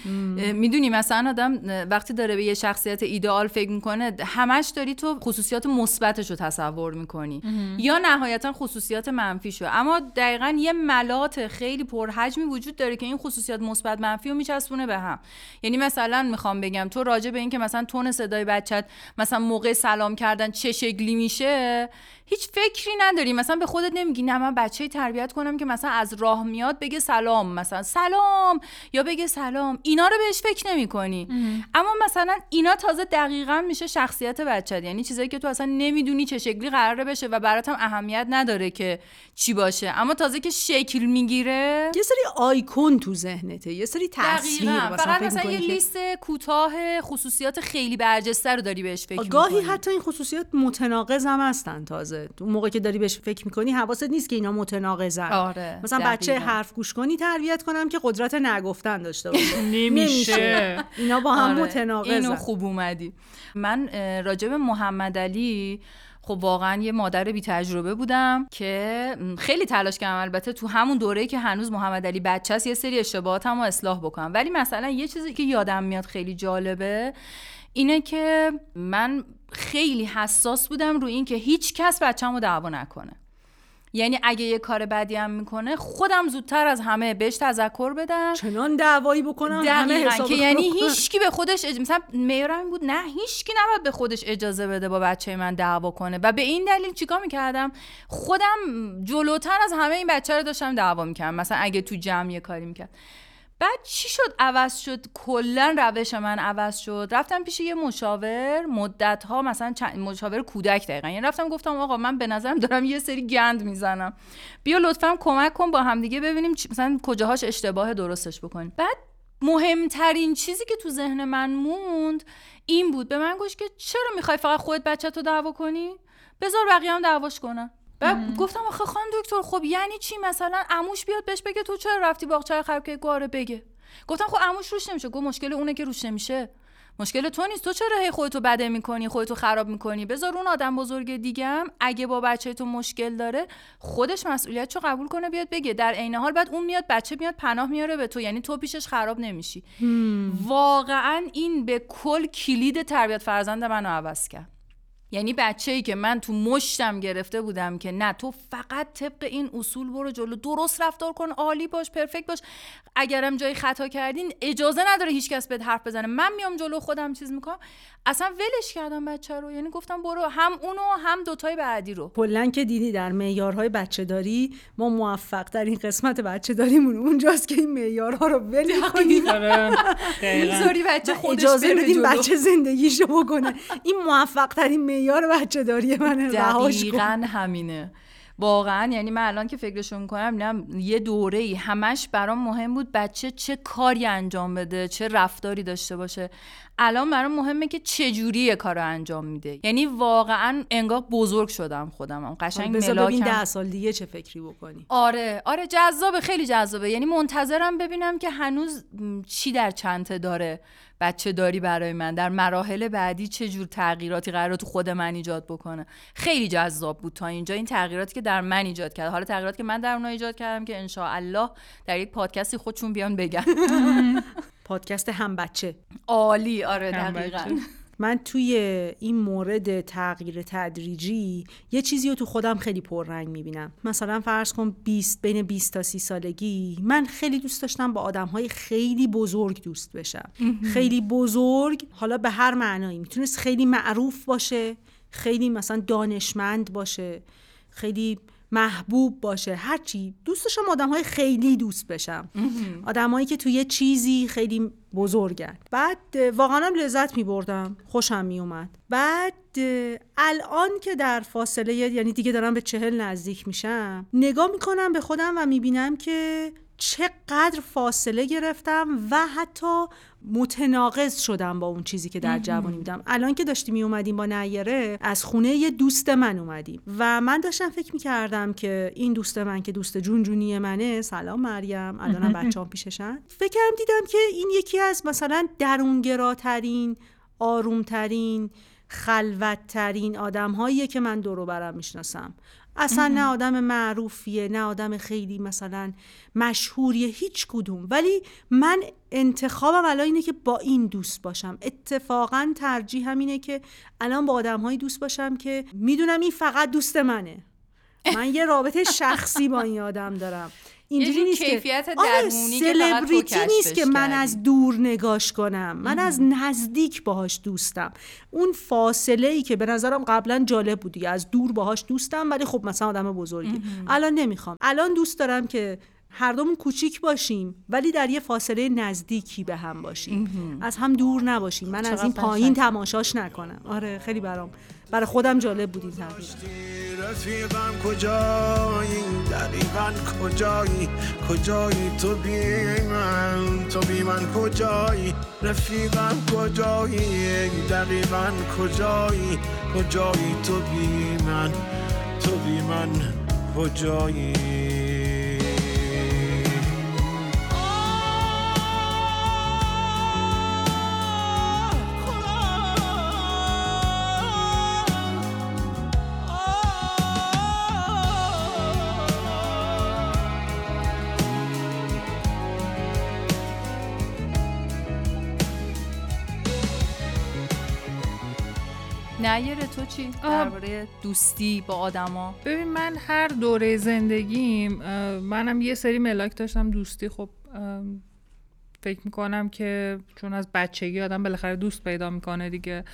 می‌دونی مثلا آدم وقتی داره به یه شخصیت ایدئال فکر می‌کنه همش داری تو خصوصیات مثبتش رو تصور می‌کنی. یا نهایتا خصوصیات منفیشو. اما دقیقا یه ملات خیلی پرحجمی وجود داره که این خصوصیات مثبت منفی رو میچسبونه به هم. یعنی مثلا می‌خوام بگم تو راجع به اینکه مثلا تون صدای بچت مثلا موقع سلام کردن چه شکلی میشه هیچ فکری نداری. مثلا به خودت نمیگی نه من بچه تربیت کنم که مثلا از راه میاد بگه سلام. مثلا سلام یا بگه سلام. اینا رو بهش فکر نمی کنی اما مثلا اینا تازه دقیقا میشه شخصیت بچت یعنی چیزایی که تو اصلا نمی‌دونی چه شکلی قراره بشه و برات هم اهمیت نداره که چی باشه. اما تازه که شکل می‌گیره یه سری آیکون تو ذهنته یه سری تصویر فقط مثلا یه لیست کوتاه خصوصیات خیلی برجسته رو داری بهش فکر گاهی. حتی این خصوصیات متناقض هم هستن تازه. تو موقع که داری بهش فکر می‌کنی حواست نیست که اینا متناقضن. آره، مثلا دقیقاً. بچه حرف گوش کنی تربیت کنم که قدرت نگفتن داشته باشه. [laughs] نمیشه. اینا با هم آره، متناقضن. اینو خوب اومدی. من به محمد علی خب واقعا یه مادر بی تجربه بودم که خیلی تلاش کردم. البته تو همون دوره که هنوز محمد علی بچه است یه سری اشتباهاتم رو اصلاح بکنم. ولی مثلا یه چیزی که یادم میاد خیلی جالبه اینه که من خیلی حساس بودم روی این که هیچ کس بچه‌مو رو دعوا نکنه. یعنی اگه یه کار بدی هم می‌کنه خودم زودتر از همه بهش تذکر بدم. چنان دعوایی بکنم همه حساب که یعنی. هیچکی به خودش اج... مثلا میارم این بود نه هیچکی نباید به خودش اجازه بده با بچه من دعوا کنه. و به این دلیل چیکار می‌کردم؟ خودم جلوتر از همه این بچه رو داشتم دعوا می‌کردم. مثلا اگه تو جمع یه کاری می‌کرد. بعد چی شد عوض شد؟ کلا روش من عوض شد. رفتم پیش یه مشاور مدت ها مثلا چند- مشاور کودک دقیقا. یعنی رفتم گفتم آقا من به نظرم دارم یه سری گند می‌زنم. بیا لطفا کمک کن با همدیگه ببینیم مثلا کجاهاش اشتباه درستش بکنیم. بعد مهمترین چیزی که تو ذهن من موند این بود. به من گفت که چرا می‌خوای فقط خودت بچه تو دعوا کنی؟ بذار بقیه هم دعواش کنن. بعد گفتم آخه خان دکتر خب یعنی چی؟ مثلا عموش بیاد بهش بگه تو چرا رفتی باغچه رو خراب کردی گواره بگه؟ گفتم خب عموش روش نمیشه. گفت مشکل اونه که روش نمیشه. مشکل تو نیست. تو چرا هی خودتو بده می‌کنی خودتو خراب می‌کنی؟ بذار اون آدم بزرگ دیگم اگه با بچه تو مشکل داره خودش مسئولیت رو قبول کنه بیاد بگه. در عین حال بعد اون میاد بچه میاد پناه میاره به تو. یعنی تو پیشش خراب نمیشی. واقعا این به کل کلید تربیت فرزند منو عوض کرد. یعنی بچه ای که من تو مشتم گرفته بودم که نه تو فقط طبق این اصول برو جلو درست رفتار کن عالی باش پرفکت باش. اگرم جایی خطا کردین اجازه نداره هیچکس بهت حرف بزنه. من میام جلو خودم چیز می‌کنم. اصلا ولش کردم بچه رو یعنی گفتم برو هم اونو هم دوتای بعدی رو کلا که دیدی در معیارهای بچه داری ما موفق ترین قسمت بچه داریمون اونجاست که این معیارها رو ول کنیم دقیقاً. می‌ذاری بچه خودش اجازه بدیم. بچه زندگیشو بکنه این موفق ترین معیار بچه داری منه. دقیقا همینه واقعا یعنی من الان که فکرشو می‌کنم می‌بینم یه دوره ای همش برام مهم بود بچه چه کاری انجام بده چه رفتاری داشته باشه. الان برام مهمه که چه جوری یه کار رو انجام میده. یعنی واقعا انگار بزرگ شدم خودم. قشنگ بذار ببین ملاکم. ده سال دیگه چه فکری بکنی. آره آره جذابه خیلی جذابه. یعنی منتظرم ببینم که هنوز چی در چنته داره. بچه داری برای من در مراحل بعدی چه جور تغییراتی قرار تو خود من ایجاد بکنه؟ خیلی جذاب بود تا اینجا. این تغییراتی که در من ایجاد کرد حالا تغییراتی که من در اونها ایجاد کردم که الله در یک پادکستی خودشون بیان بگن. [laughs] پادکست هم بچه. عالی. آره دقیقا. من توی این مورد تغییر تدریجی یه چیزی رو تو خودم خیلی پررنگ می‌بینم. مثلا فرض کن 20 بین 20 تا 30 سالگی من خیلی دوست داشتم با آدم های خیلی بزرگ دوست بشم. خیلی بزرگ حالا به هر معنایی. می‌تونست خیلی معروف باشه خیلی مثلا دانشمند باشه خیلی محبوب باشه. هرچی. دوست داشتم آدم های خیلی دوست بشم. آدمایی که توی یه چیزی خیلی بزرگن. بعد واقعا هم لذت می بردم خوشم می اومد بعد الان که در فاصله یعنی دیگه دارم به چهل نزدیک میشم نگاه می‌کنم به خودم و می‌بینم که چقدر فاصله گرفتم و حتی متناقض شدم با اون چیزی که در جوانی بودم. الان که داشتیم می اومدیم با نیره از خونه یه دوست من اومدیم. و من داشتم فکر می‌کردم که این دوست من که دوست جون جونی منه سلام مریم الانم [laughs] بچه‌ام پیششن. فکرم دیدم که این یکی از مثلا درونگراترین آرومترین خلوتترین آدم هاییه که من دور و برم می‌شناسم. اصلا نه آدم معروفیه نه آدم خیلی مثلا مشهوریه هیچ کدوم. ولی من انتخابم الان اینه که با این دوست باشم. اتفاقا ترجیح همینه که الان با آدم هایی دوست باشم که می‌دونم این فقط دوست منه. من یه رابطه شخصی با این آدم دارم. اینجوری جور نیست که کیفیت آره سلبریتی نیست که من. از دور نگاش کنم. من از نزدیک باهاش دوستم. اون فاصله ای که به نظرم قبلا جالب بودی از دور باهاش دوستم ولی خب مثلا آدم بزرگی. الان نمی‌خوام. الان دوست دارم که هر دومون کوچیک باشیم ولی در یه فاصله نزدیکی به هم باشیم. از هم دور نباشیم. من از چقدر این. پایین تماشاش نکنم. آره خیلی برام برای خودم جالب بود این رفیقم کجایی؟ دقیقا کجایی؟ کجایی تو بی من؟ تو بی من کجایی؟ رفیقم کجایی؟ دقیقا کجایی؟ کجایی تو بی من؟ تو بی من کجایی؟ چی؟ درباره دوستی با آدما. ببین من هر دوره زندگیم منم یه سری ملاک داشتم دوستی خب فکر می‌کنم که چون از بچگی آدم بالاخره دوست پیدا می‌کنه دیگه.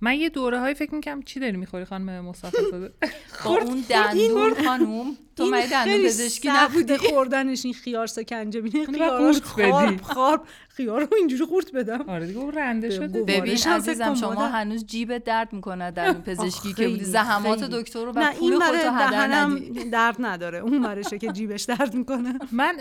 من یه دوره های فکر می‌کنم چی داری می‌خوری خانم مصطفی زاده [laughs] با اون دندون خانوم. تو مگه دندون پزشکی نبودی. خوردنش این خیار سکنجه. بینه بدی. خارب خارب خیار رو اینجوری قورت بدم. آره دیگه اون رنده شده ببین عزیزم شما. هنوز جیبت درد می‌کنه در پزشکی که بودی. زحمات. دکتر رو و نه پول این خودتو هدر دهنم ندی. درد نداره. اون برشه که جیبش درد می‌کنه. من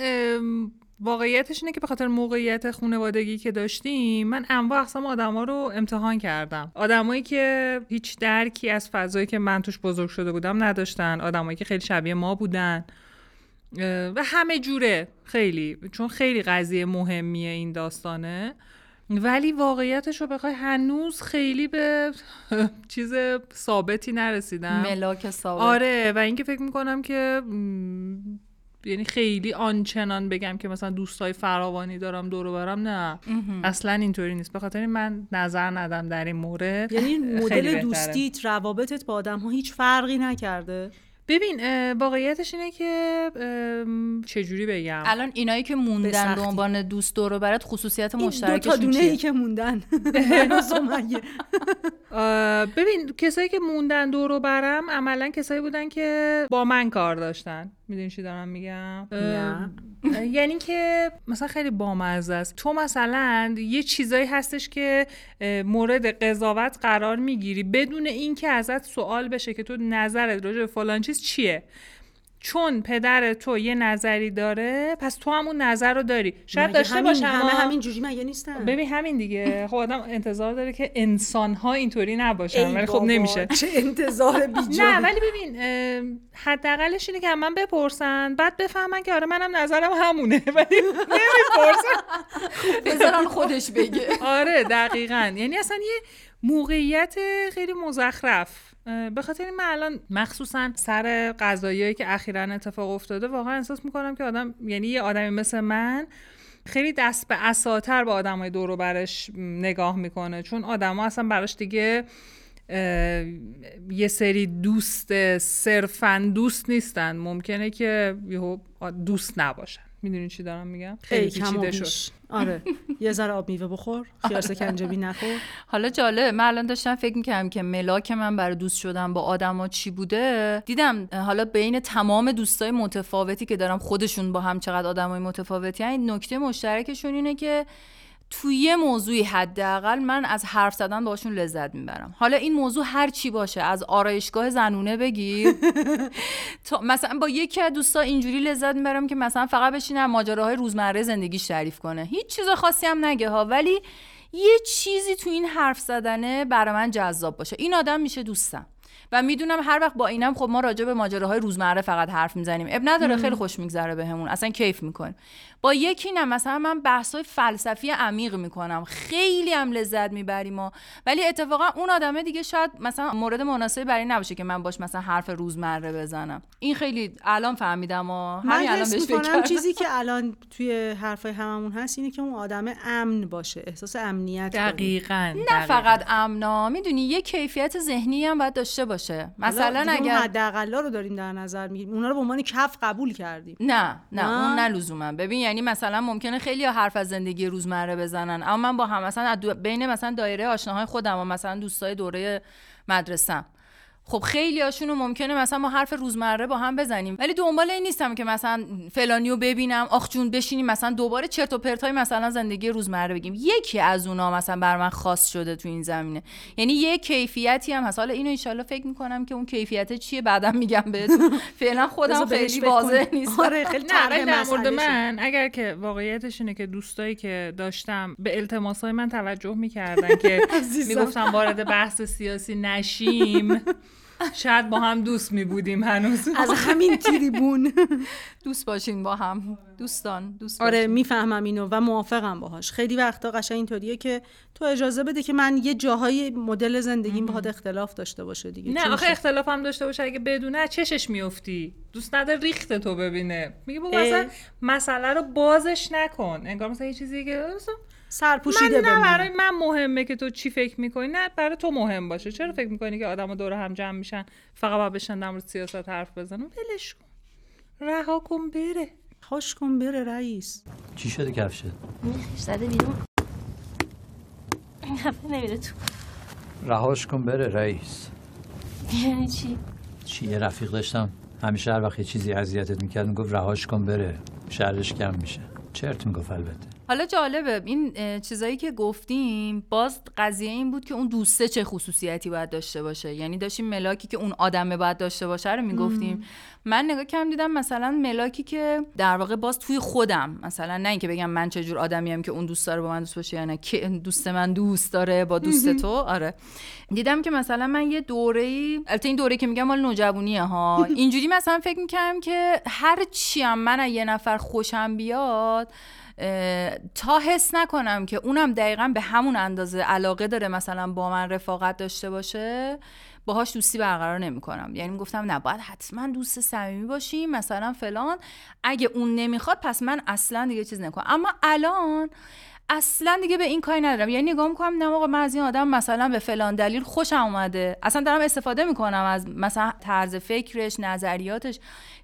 واقعیتش اینه که به خاطر موقعیت خانوادگی که داشتیم من انواع اقسام آدما رو امتحان کردم. آدمایی که هیچ درکی از فضایی که من توش بزرگ شده بودم نداشتن. آدمایی که خیلی شبیه ما بودن. و همه جوره خیلی. چون خیلی قضیه مهمیه این داستانه. ولی واقعیتش رو بخوای هنوز خیلی به [laughs] چیز ثابتی نرسیدم. ملاک ثابت. آره و اینکه فکر می‌کنم که یعنی خیلی آنچنان بگم که مثلا دوستای فراوانی دارم دور و برم نه. اصلا اینطوری نیست. به خاطر این من نظر ندم در این مورد. یعنی [laughs] مدل. دوستیت روابطت با آدم ها هیچ فرقی نکرده؟ ببین واقعیتش اینه که چجوری بگم؟ الان اینایی که موندن. به عنوان دوست دور و برات خصوصیت این دو تا مشترکشون دونه ای که موندن. [laughs] ببین کسایی که موندن دور و برم عملا کسایی بودن که با من کار داشتن. می‌دونی چی دارم میگم؟ یعنی که مثلا خیلی بامزه است. تو مثلا یه چیزایی هستش که مورد قضاوت قرار می‌گیری بدون اینکه ازت سوال بشه که تو نظرت راجع به فلان چیز چیه. چون پدر تو یه نظری داره پس تو هم اون نظر رو داری. شاید داشته همین- باشم همه همین جوری مگه نیستن؟ ببین همین دیگه. خب آدم انتظار داره که انسان ها اینطوری نباشن ولی خب نمیشه. چه انتظار بیجا. [laughs] نه ولی ببین حداقلش اینه که من بپرسن بعد بفهمن که آره منم نظرم همونه [laughs] ولی نمی‌پرسن. [laughs] بذارن خودش بگه. آره دقیقا. یعنی اصلا یه موقعیت خیلی مزخرف. به خاطر این من الان مخصوصا سر قضایایی که اخیرا اتفاق افتاده واقعا احساس می‌کنم که آدم یعنی یه آدمی مثل من خیلی دست به اساتر به آدمای دور و برش نگاه می‌کنه. چون آدما اصلا براش دیگه یه سری دوست صرفا دوست نیستن. ممکنه که دوست نباشن. می‌دونی چی دارم میگم؟ خیلی پیچیده شد. آره. [laughs] یه ذره آب میوه بخور خیار سکنجبی نخور. حالا جالب من الان داشتم فکر می‌کردم که ملاک من برای دوست شدن با آدما چی بوده. دیدم حالا بین تمام دوستای متفاوتی که دارم خودشون با هم چقدر آدمای متفاوتی این نکته مشترکشون اینه که توی یه موضوعی حداقل من از حرف زدن باشون لذت می‌برم. حالا این موضوع هر چی باشه از آرایشگاه زنونه بگیر [laughs] تا مثلا با یکی از دوستا اینجوری لذت می‌برم که مثلا فقط بشینم ماجراهای روزمره زندگیش تعریف کنه. هیچ چیز خاصی هم نگه ها. ولی یه چیزی تو این حرف زدنه برای من جذاب باشه. این آدم میشه دوستم. و می‌دونم هر وقت با اینم خب ما راجع به ماجراهای روزمره فقط حرف می‌زنیم. اب نداره خیلی خوش میگذره بهمون. اصلا کیف می‌کنیم. با یکی نه مثلا من بحثای فلسفی عمیق می‌کنم خیلی هم لذت می‌بریم و ولی اتفاقا اون آدمه دیگه شاید مثلا مورد مناسبی برای این نباشه که من باش مثلا حرف روزمره بزنم این خیلی الان فهمیدم و همین الان بهش فکر. چیزی که الان توی حرفای هممون هست اینه که اون آدم امن باشه احساس امنیت کنه. دقیقا نه فقط امنا می‌دونی یه کیفیت ذهنی هم باید داشته باشه مثلا اگر حداقلا رو داریم در نظر می‌گیریم اونا رو به عنوان کف قبول کردیم نه نه نه؟ اون نه لزوما ببین یعنی مثلا ممکنه خیلی حرف از زندگی روزمره بزنن. اما من با هم مثلا بین مثلا دایره آشناهای خودم و مثلا دوستای دوره مدرسه خب خیلی هاشونو ممکنه مثلا ما حرف روزمره با هم بزنیم ولی دنبال این نیستم که مثلا فلانیو ببینم آخ جون بشینیم مثلا دوباره چرت و پرتای مثلا زندگی روزمره بگیم یکی از اونا مثلا بر من خاص شده تو این زمینه یعنی یه کیفیتی هم هست حالا اینو ان فکر می‌کنم که اون کیفیت چیه بعدا میگم بهتون [laughs] فعلا خودم خیلی واضح. نیست آره خیلی نه در مورد. من اگر که واقعیتش اینه که دوستایی که داشتم به التماسای من توجه می‌کردن که. [laughs] می‌گفتم وارد بحث سیاسی نشیم [laughs] شاید با هم دوست میبودیم هنوز. از همین تریبون. [laughs] دوست باشین با هم. دوستان دوست آره باشین. می‌فهمم اینو و موافقم باهاش. خیلی وقتا قشنگ اینطوریه که تو اجازه بده که من یه جاهای مدل زندگیم باهات اختلاف داشته باشه دیگه. نه آخه اختلاف هم داشته باشه. اگه بدونه چشش میفتی دوست نداره ریخت تو ببینه. میگه بابا. اصلا مسئله رو بازش نکن. انگار مثلا یه چیزی که سرپوشیده من نه. برای من مهمه که تو چی فکر می‌کنی؟ نه برای تو مهم باشه. چرا فکر می‌کنی که آدم دور هم جمع میشن فقط باید بشن در مورد سیاست حرف بزنن؟ ولش کن. رها کن بره. خوش کن بره رئیس. چی شده کفشت زده بیرون. نمیره تو. رهاش کن بره رئیس. یعنی چی؟ چی یه رفیق داشتم. همیشه هر وقت یه چیزی اذیتت می‌کرد می‌گفت رهاش کن بره. شرش کم میشه. چرت می‌گفت البته. حالا جالبه این چیزایی که گفتیم باز قضیه این بود که اون دوسته چه خصوصیتی باید داشته باشه. یعنی داشتیم ملاکی که اون آدمه باید داشته باشه رو می‌گفتیم. من نگاه کردم دیدم مثلا ملاکی که در واقع باز توی خودم مثلا نه اینکه بگم من چه جور آدمیم که اون دوست داره با من دوست باشه یا نه که دوست من دوست داره با دوست تو آره. دیدم که مثلا من یه دوره ای البته این دوره که میگم مال نوجوانیه ها. [laughs] اینجوری مثلا فکر می‌کردم که هر چی هم من از یه نفر خوشم بیاد تا حس نکنم که اونم دقیقا به همون اندازه علاقه داره مثلا با من رفاقت داشته باشه باهاش دوستی برقرار نمی‌کنم. یعنی گفتم نه باید حتما دوست صمیمی باشیم مثلا فلان. اگه اون نمی‌خواد پس من اصلا دیگه چیز نکنم اما الان اصلا دیگه به این کاری ندارم. یعنی نگاه می‌کنم نه آقا من از این آدم مثلا به فلان دلیل خوشم اومده. اصلا دارم استفاده می‌کنم از مثلا طرز فکرش نظریاتش.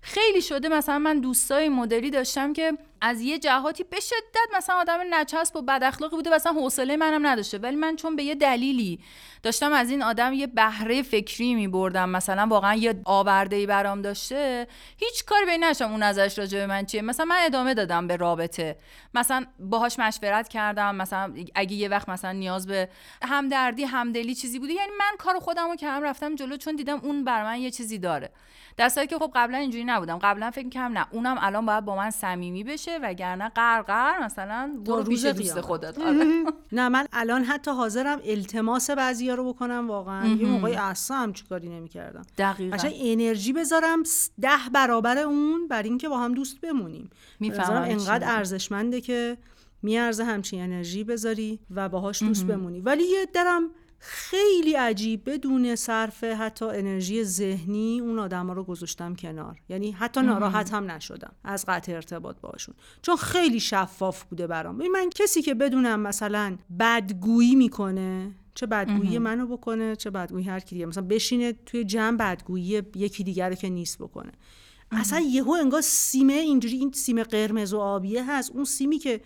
خیلی شده مثلا من دوستای مدلی داشتم که از یه جهاتی به شدت مثلا آدم نچسب و بد اخلاقی بوده مثلا حوصله منم نداشته. ولی من چون به یه دلیلی داشتم از این آدم یه بهره فکری می بردم مثلا واقعا یه آورده برام داشته هیچ کاری به نداشتم اون نظرش راجع به من چیه. مثلا من ادامه دادم به رابطه. مثلا باهاش مشورت کردم مثلا اگه یه وقت مثلا نیاز به همدردی همدلی چیزی بوده یعنی من کار خودم رو کردم رفتم جلو چون دیدم اون بر من یه چیزی داره. در که خب قبلا اینجوری نبودم. قبلا فکر می‌کردم نه اونم الان باید با من صمیمی بشه وگرنه قرقر مثلا برو پیش دوست. خودت. [laughs] آره. نه من الان حتی حاضرم التماس بعضیا رو بکنم واقعا. یه موقعی اصلا همچی کاری نمی‌کردم. دقیقا. انرژی بذارم ده برابر اون بر اینکه با هم دوست بمونیم. می‌فهمم انقدر. ارزشمنده که میارزه همچین انرژی بذاری و باهاش دوست بمونی. ولی یه درم خیلی عجیب بدون صرف حتی انرژی ذهنی اون آدما رو گذاشتم کنار. یعنی حتی ناراحت هم نشدم از قطع ارتباط باشون چون خیلی شفاف بوده برام. من کسی که بدونم مثلا بدگویی می‌کنه چه بدگویی منو بکنه چه بدگویی هر کی دیگه. مثلا بشینه توی جمع بدگویی یکی دیگر رو که نیست بکنه. اصلا یهو انگار سیمه اینجوری این سیم قرمز و آبیه هست. اون سیمی که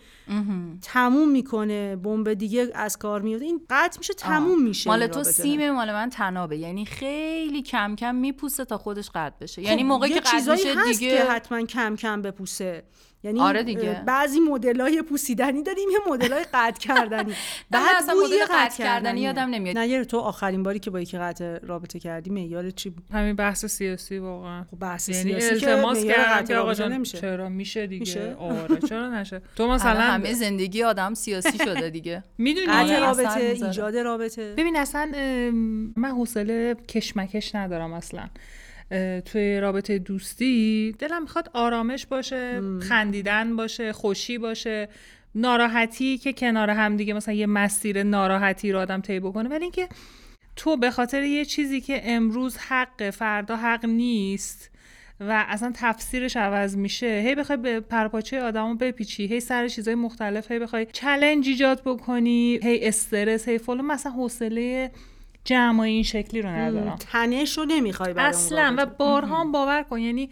تموم می‌کنه بمب دیگه از کار میاد این قطع میشه تموم میشه مال تو. سیمه مال من تنابه. یعنی خیلی کم کم میپوسه تا خودش قطع بشه. یعنی خب، موقعی یه که قطع میشه دیگه حتما کم کم بپوسه. یعنی آره دیگه. بعضی مدلای پوسیدنی داریم یه مدلای قطع کردنی [laughs] بعد اصلا مدل قطع. کردنی یادم نمیاد. نه یه تو آخرین باری که با یکی قطع رابطه کردی معیار چی بود همین بحث سیاسی واقعا خب بحث یعنی سیاسی که التماس که آقا جان نمیشه. چرا میشه دیگه میشه؟ آره چرا [laughs] نشه تو مثلا همه زندگی آدم سیاسی شده دیگه [laughs] می‌دونی رابطه. ایجاد رابطه ببین اصلا من حوصله کشمکش ندارم اصلا توی رابطه دوستی دلم می‌خواد آرامش باشه خندیدن باشه خوشی باشه ناراحتی که کنار هم دیگه مثلا یه مسیر ناراحتی رو آدم طی بکنه. ولی اینکه تو به خاطر یه چیزی که امروز حق فردا حق نیست و اصلا تفسیرش عوض میشه هی بخوای به پرپاچه آدمو بپیچی هی سر چیزای مختلف هی بخوای چلنج ایجاد بکنی هی استرس هی فلان مثلا حوصله جمع این شکلی رو ندارم. تنش رو نمی‌خوای اصلا و. بارها هم باور کن یعنی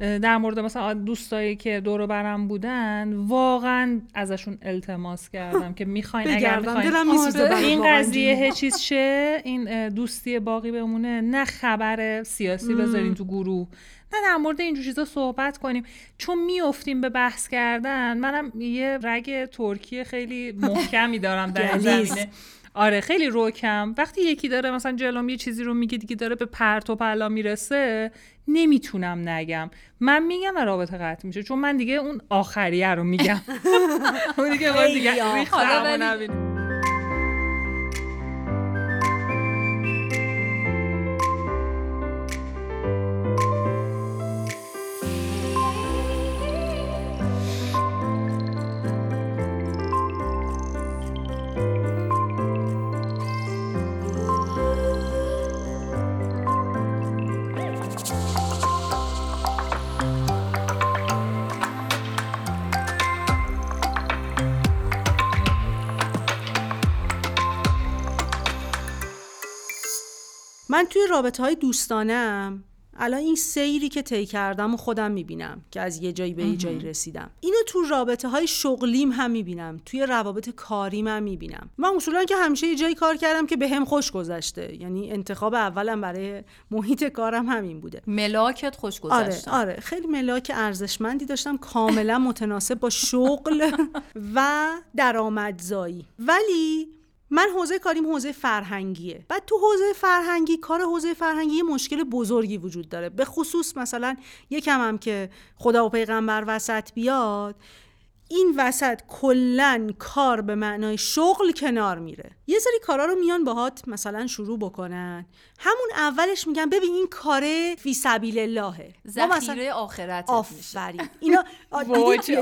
در مورد مثلا دوستایی که دور و برم بودن واقعا ازشون التماس کردم که می‌خواین اگر می‌خواین. برات این قضیه. چیز شه این دوستی باقی بمونه. نه خبر سیاسی بذارین تو گروه نه در مورد اینجور چیزا صحبت کنیم. چون میافتیم به بحث کردن منم یه رگ ترکی خیلی محکمی دارم در [laughs] این گلیز. زمینه آره خیلی روکم وقتی یکی داره مثلا جلوم یه چیزی رو میگه دیگه داره به پرت و پلا می‌رسه نمی‌تونم نگم. من میگم و رابطه قطع میشه چون من دیگه اون آخریه رو میگم. [laughs] اون دیگه دیگه من توی رابطه های دوستانم الان این سیری که طی کردم و خودم می‌بینم که از یه جایی به یه جایی رسیدم. اینو تو رابطه های شغلیم هم می‌بینم. توی روابط کاریم هم می‌بینم. من اصولا که همیشه یه جایی کار کردم که به هم خوش گذشته. یعنی انتخاب اولم برای محیط کارم همین بوده. ملاکت خوش آره گذشتن آره. خیلی ملاک ارزشمندی داشتم. کاملا متناسب با شغل [laughs] و درآمدزایی. ولی من حوزه کاریم حوزه فرهنگیه. بعد تو حوزه فرهنگی کار حوزه فرهنگی یه مشکل بزرگی وجود داره. به خصوص مثلا یکم هم که خدا و پیغمبر وسط بیاد این وسط کلا کار به معنای شغل کنار میره. یه سری کارا رو میان باهات مثلا شروع بکنن. همون اولش میگن ببین این کاره فی سبیل اللهه ذخیره آخرت آفرین. اینا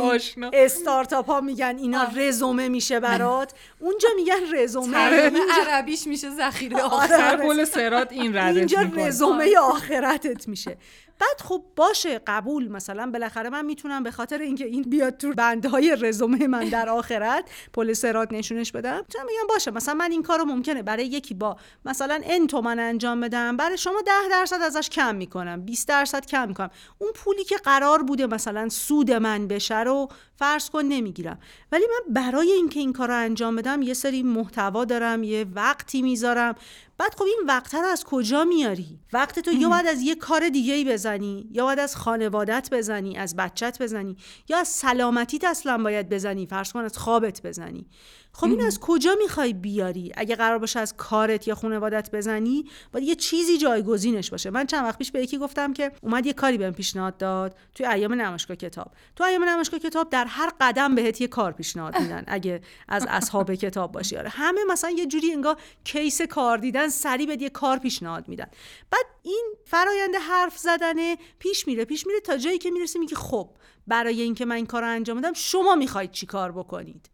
آشنا. استارتاپ ها میگن اینا رزومه میشه برات. اونجا میگن رزومه. عربیش میشه ذخیره آخرت سرات این اینجا. رزومه آخرتت میشه. بعد خب باشه قبول. مثلا بالاخره من می‌تونم به خاطر اینکه این بیاد تو بندهای رزومه من در آخرت پل سرات نشونش بدم. می‌تونم بگم باشه مثلا من این کارو ممکنه برای یکی با مثلا ان تومن انجام بدم برای شما ده درصد ازش کم می‌کنم 20 درصد کم می‌کنم. اون پولی که قرار بوده مثلا سود من بشه رو فرض کن نمی‌گیرم. ولی من برای اینکه این کار رو انجام بدم یه سری محتوا دارم یه وقتی می‌ذارم. بعد خب این وقت رو از کجا میاری؟ وقت تو یا باید از یه کار دیگه ای بزنی یا باید از خانوادت بزنی از بچت بزنی یا از سلامتیت اصلا باید بزنی فرض کن از خوابت بزنی. خب این از کجا می‌خوای بیاری؟ اگه قرار باشه از کارت یا خانوادت بزنی باید یه چیزی جایگزینش باشه. من چند وقت پیش به یکی گفتم که اومد یه کاری بهم پیشنهاد داد توی ایام نمایشگاه کتاب. تو ایام نمایشگاه کتاب در هر قدم بهت یه کار پیشنهاد میدن اگه از اصحاب کتاب باشی. آره همه مثلا یه جوری انگار کیس کار دیدن سری بهت یه کار پیشنهاد میدن. بعد این فرایند حرف زدن پیش میره پیش میره تا جایی که می‌رسه میگه خب برای اینکه من این کار رو انجام بدم شما می‌خواید چی کار بکنید؟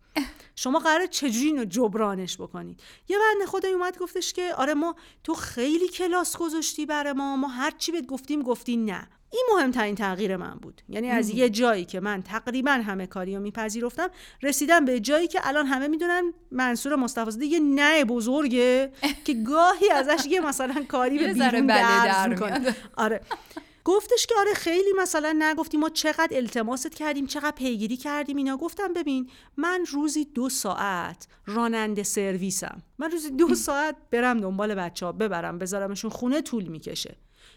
شما قراره چجوری اینو جبرانش بکنید؟ یه بنده خدایی اومد گفتش که آره ما تو خیلی کلاس گذاشتی برای ما ما هر چی بهت گفتیم گفتی نه. این مهمترین تغییر من بود. یعنی از یه جایی که من تقریبا همه کاری رو میپذیرفتم رسیدم به جایی که الان همه می‌دونن منصور مصطفی زاده یه نه بزرگه [laughs] که گاهی ازش یه مثلا کاری به بیرون بله درز در می‌کنه. آره. گفتش که آره خیلی مثلا نگفتیم ما چقدر التماست کردیم چقدر پیگیری کردیم اینا. گفتم ببین من روزی دو ساعت راننده سرویسم. من روزی دو ساعت برم دنبال بچه ها ببرم بذارمشون خونه طول می‌کشه.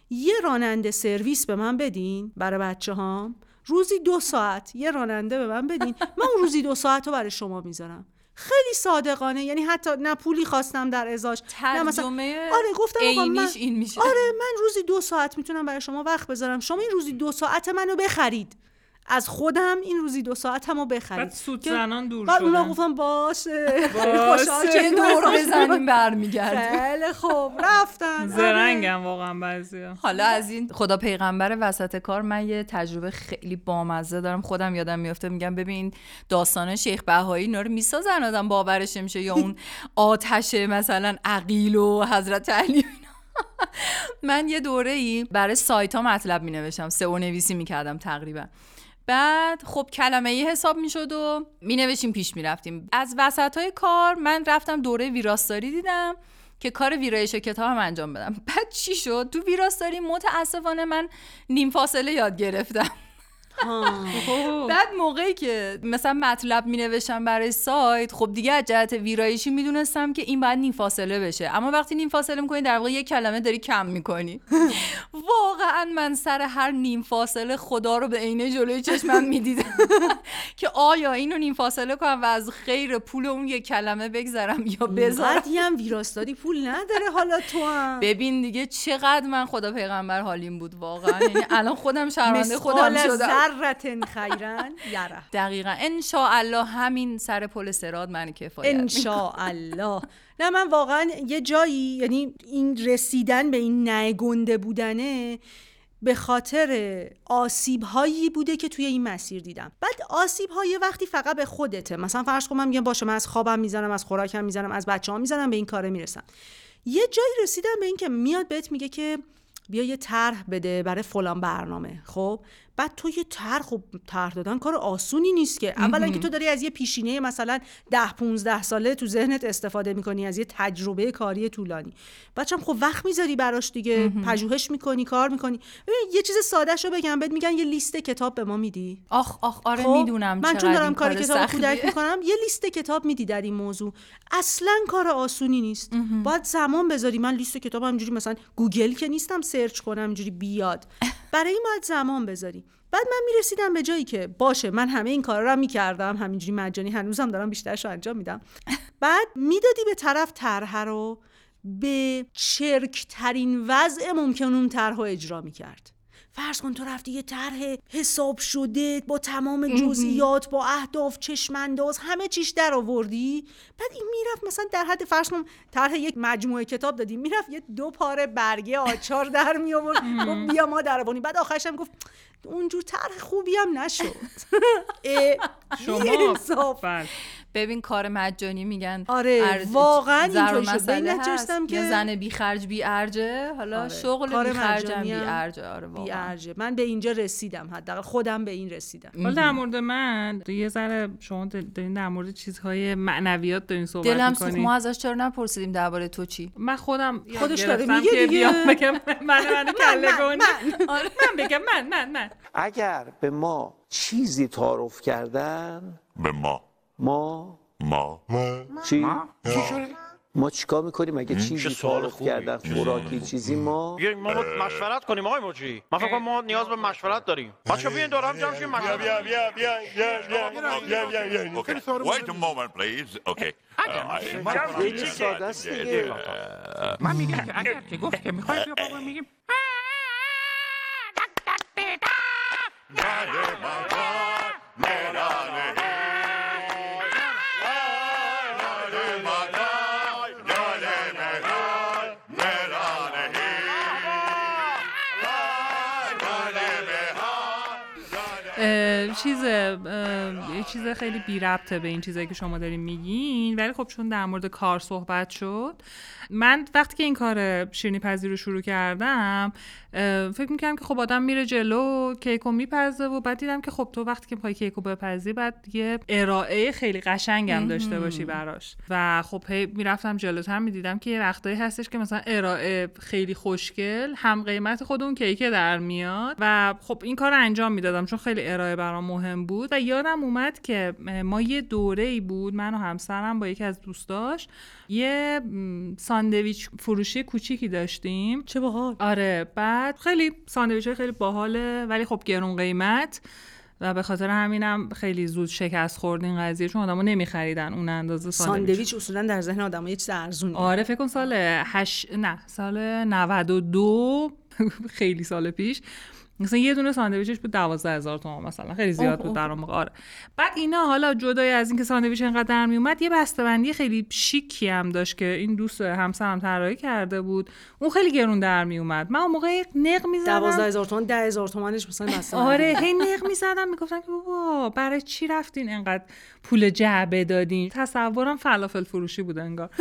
یه راننده سرویس به من بدین برای بچه هام روزی دو ساعت یه راننده به من بدین. من اون روزی دو ساعت رو برای شما می‌ذارم. خیلی صادقانه. یعنی حتی نه پولی خواستم در ازاش نه مثلا آره گفتم آقا من این میشه. آره من روزی دو ساعت می‌تونم برای شما وقت بذارم. شما این روزی دو ساعت منو بخرید. از خودم این روزی دو ساعت همو بخرید بعد سود که- زنان دور بعد اونا. گفتم باشه باشه. خوشحال چه شدیم. دور بزنیم برمیگردیم خیلی خوب رفتن آره. زرنگم واقعا بعضیا حالا از این خدا پیغمبر وسط کار من یه تجربه خیلی بامزه دارم خودم یادم میفته میگم ببین داستان شیخ بهایی اینا رو می‌سازن آدم باورش نمیشه یا اون [laughs] آتش مثلا عقیل و حضرت علی. [laughs] من یه دوره ای برای سایت ها مطلب می نوشتم سئو نویسی می کردم تقریبا بعد خب کلمه ای حساب می شد و می نوشیم پیش می رفتیم از وسط های کار من رفتم دوره ویراستاری دیدم که کار ویرایش کتاب هم انجام بدم. بعد چی شد؟ تو ویراستاری متاسفانه من نیم فاصله یاد گرفتم. بعد موقعی که مثلا مطلب می نوشتم برای سایت خب دیگه از جهت ویرایشی می‌دونستم که این باید نیم فاصله بشه. اما وقتی نیم فاصله می‌کنی در واقع یک کلمه داری کم می‌کنی. [laughs] واقعا من سر هر نیم فاصله خدا رو به عینه جلوی چشمم می‌دیدم. [laughs] که آیا اینو نیم فاصله کنم و از خیر پول اون یک کلمه بگذرم یا بذارم؟ هم ویراستاری پول نداره حالا تو هم. ببین دیگه چقدر من خدا پیغمبر حالیم بود واقعا. یعنی الان خودم شرمنده خودم شدم. ذرة خیرن یره دقیقا. ان همین سر پل سراد من کفایت ان الله نه من واقعا یه جایی یعنی این رسیدن به این نه گنده بودنه به خاطر آسیب هایی بوده که توی این مسیر دیدم. بعد آسیب های وقتی فقط به خودته. مثلا فرض کن من میگم باشه من از خوابم می‌زنم از خوراکم می‌زنم از بچه ها می‌زنم به این کاره می‌رسم. یه جایی رسیدم به این که میاد بهت میگه که بیا یه طرح بده برای فلان برنامه خب؟ بعد تو یه طرح خب طرح دادن کار آسونی نیست که. اولا که تو داری از یه پیشینه مثلا ده 15 ساله تو ذهنت استفاده می‌کنی از یه تجربه کاری طولانی. بچم خب وقت می‌ذاری براش دیگه پژوهش می‌کنی کار می‌کنی. ببین یه چیز ساده شو بگم بهت میگن یه لیست کتاب به ما میدی. آخ آخ آره خب، می‌دونم من چون دارم کار کتاب. کودک می‌کنم یه لیست کتاب میدی در این موضوع. اصلا کار آسونی نیست. باید زمان بذاری. من لیست کتاب همینجوری مثلا گوگل که نیستم search کنم اینجوری بیاد. [laughs] برای این باید زمان بذاری. بعد من می‌رسیدم به جایی که باشه من همه این کارا رو می‌کردم همینجوری مجانی هنوزم دارم بیشترش رو انجام میدم. بعد می‌دادی به طرف طرح رو به چرکترین وضع ممکن اون طرح اجرا می‌کرد. فرض کن تو رفتی یه طرح حساب شده با تمام جزئیات با اهداف چشمانداز همه چیش در آوردی؟ بعد این می‌رفت مثلا در حد فرض کن طرح یک مجموعه کتاب دادی می‌رفت یه دو پاره برگه آچار در می آورد گفت بیا ما در آوردیم بعد آخرش هم گفت اونجور طرح خوبی هم نشد. [laughs] شما. ببین کار مجانی میگن. آره، واقعا ضرب اینطوری شد. این که- زن بی خرج بی ارجه حالا آره. شغل کار بی خرجم مجانی بی ارجه آره بی واقعا. ارجه من به اینجا رسیدم حداقل خودم به این رسیدم. حالا در مورد من یه ذره شما دارین در مورد چیزهای معنویات دارین صحبت دلم سوخت. ما ازش چرا نپرسیدیم درباره تو چی؟ من خودم خودش داره میگه که دیگه. بیام بگم من [laughs] من کله. [laughs] آره، من بگم من من من. اگر به ما چیزی تعارف کردن به ما. ما ما. چی؟ چی ما. چیکار می‌کنیم؟ اگه چیزی خوب کردن خوراکی چیزی ما؟ ما مشورت کنیم آقای موجی ما فکر ما نیاز به مشورت داریم. بچا بیاین دور هم جمع شیم مشورت بیا بیا بیا بیا بیا بیا wait a moment please. Okay. Uh, خب، خب. من میگم اگر که گفت که می‌خوای uh, بیا بابا میگیم. Uh, she یه چیز خیلی بی ربطه به این چیزایی که شما دارین میگین. ولی خب چون در مورد کار صحبت شد من وقتی که این کار شیرینی پذیر رو شروع کردم فکر می‌کردم که خب آدم میره جلو کیکو میپزه و بعد دیدم که خب تو وقتی که می‌خوای کیکو بپزی بعد یه ارائه خیلی قشنگم داشته باشی براش. و خب هی می‌رفتم جلوتر می‌دیدم که یه وقتایی هستش که مثلا ارائه خیلی خوشگل هم قیمت خود اون کیکه در میاد. و خب این کار انجام می‌دادم چون خیلی ارائه برام مهم بود و یادم اومد که ما یه دوره ای بود من و همسرم با یکی از دوستاش یه ساندویچ فروشی کوچیکی داشتیم. چه باحال. آره بعد خیلی ساندویچ های خیلی باحاله ولی خب گرون قیمت و به خاطر همینم خیلی زود شکست خورد این قضیه چون آدما نمیخریدن اون اندازه ساندویچ. ساندویچ اصولا در ذهن آدم یه چیز ارزونی آره فکر کن سال هش... نه سال 92 [laughs] خیلی سال پیش. مثلا یه دونه ساندویچش بود 12 هزار تومان مثلا. خیلی زیاد بود. در آره. بعد اینا حالا جدای از اینکه ساندویچ انقدر در می اومد یه بسته‌بندی خیلی شیکی هم داشت که این دوست همسرم طراحی کرده بود. اون خیلی گرون در می اومد من اون موقع نق می‌زدم. 12 هزار تومان 10 هزار تومنش مثلا بسته آره هی نق می‌زدم. می‌گفتن که بابا برای چی رفتین انقدر پول جعبه دادین؟ تصورم فلافل فروشی بود انگار. [laughs]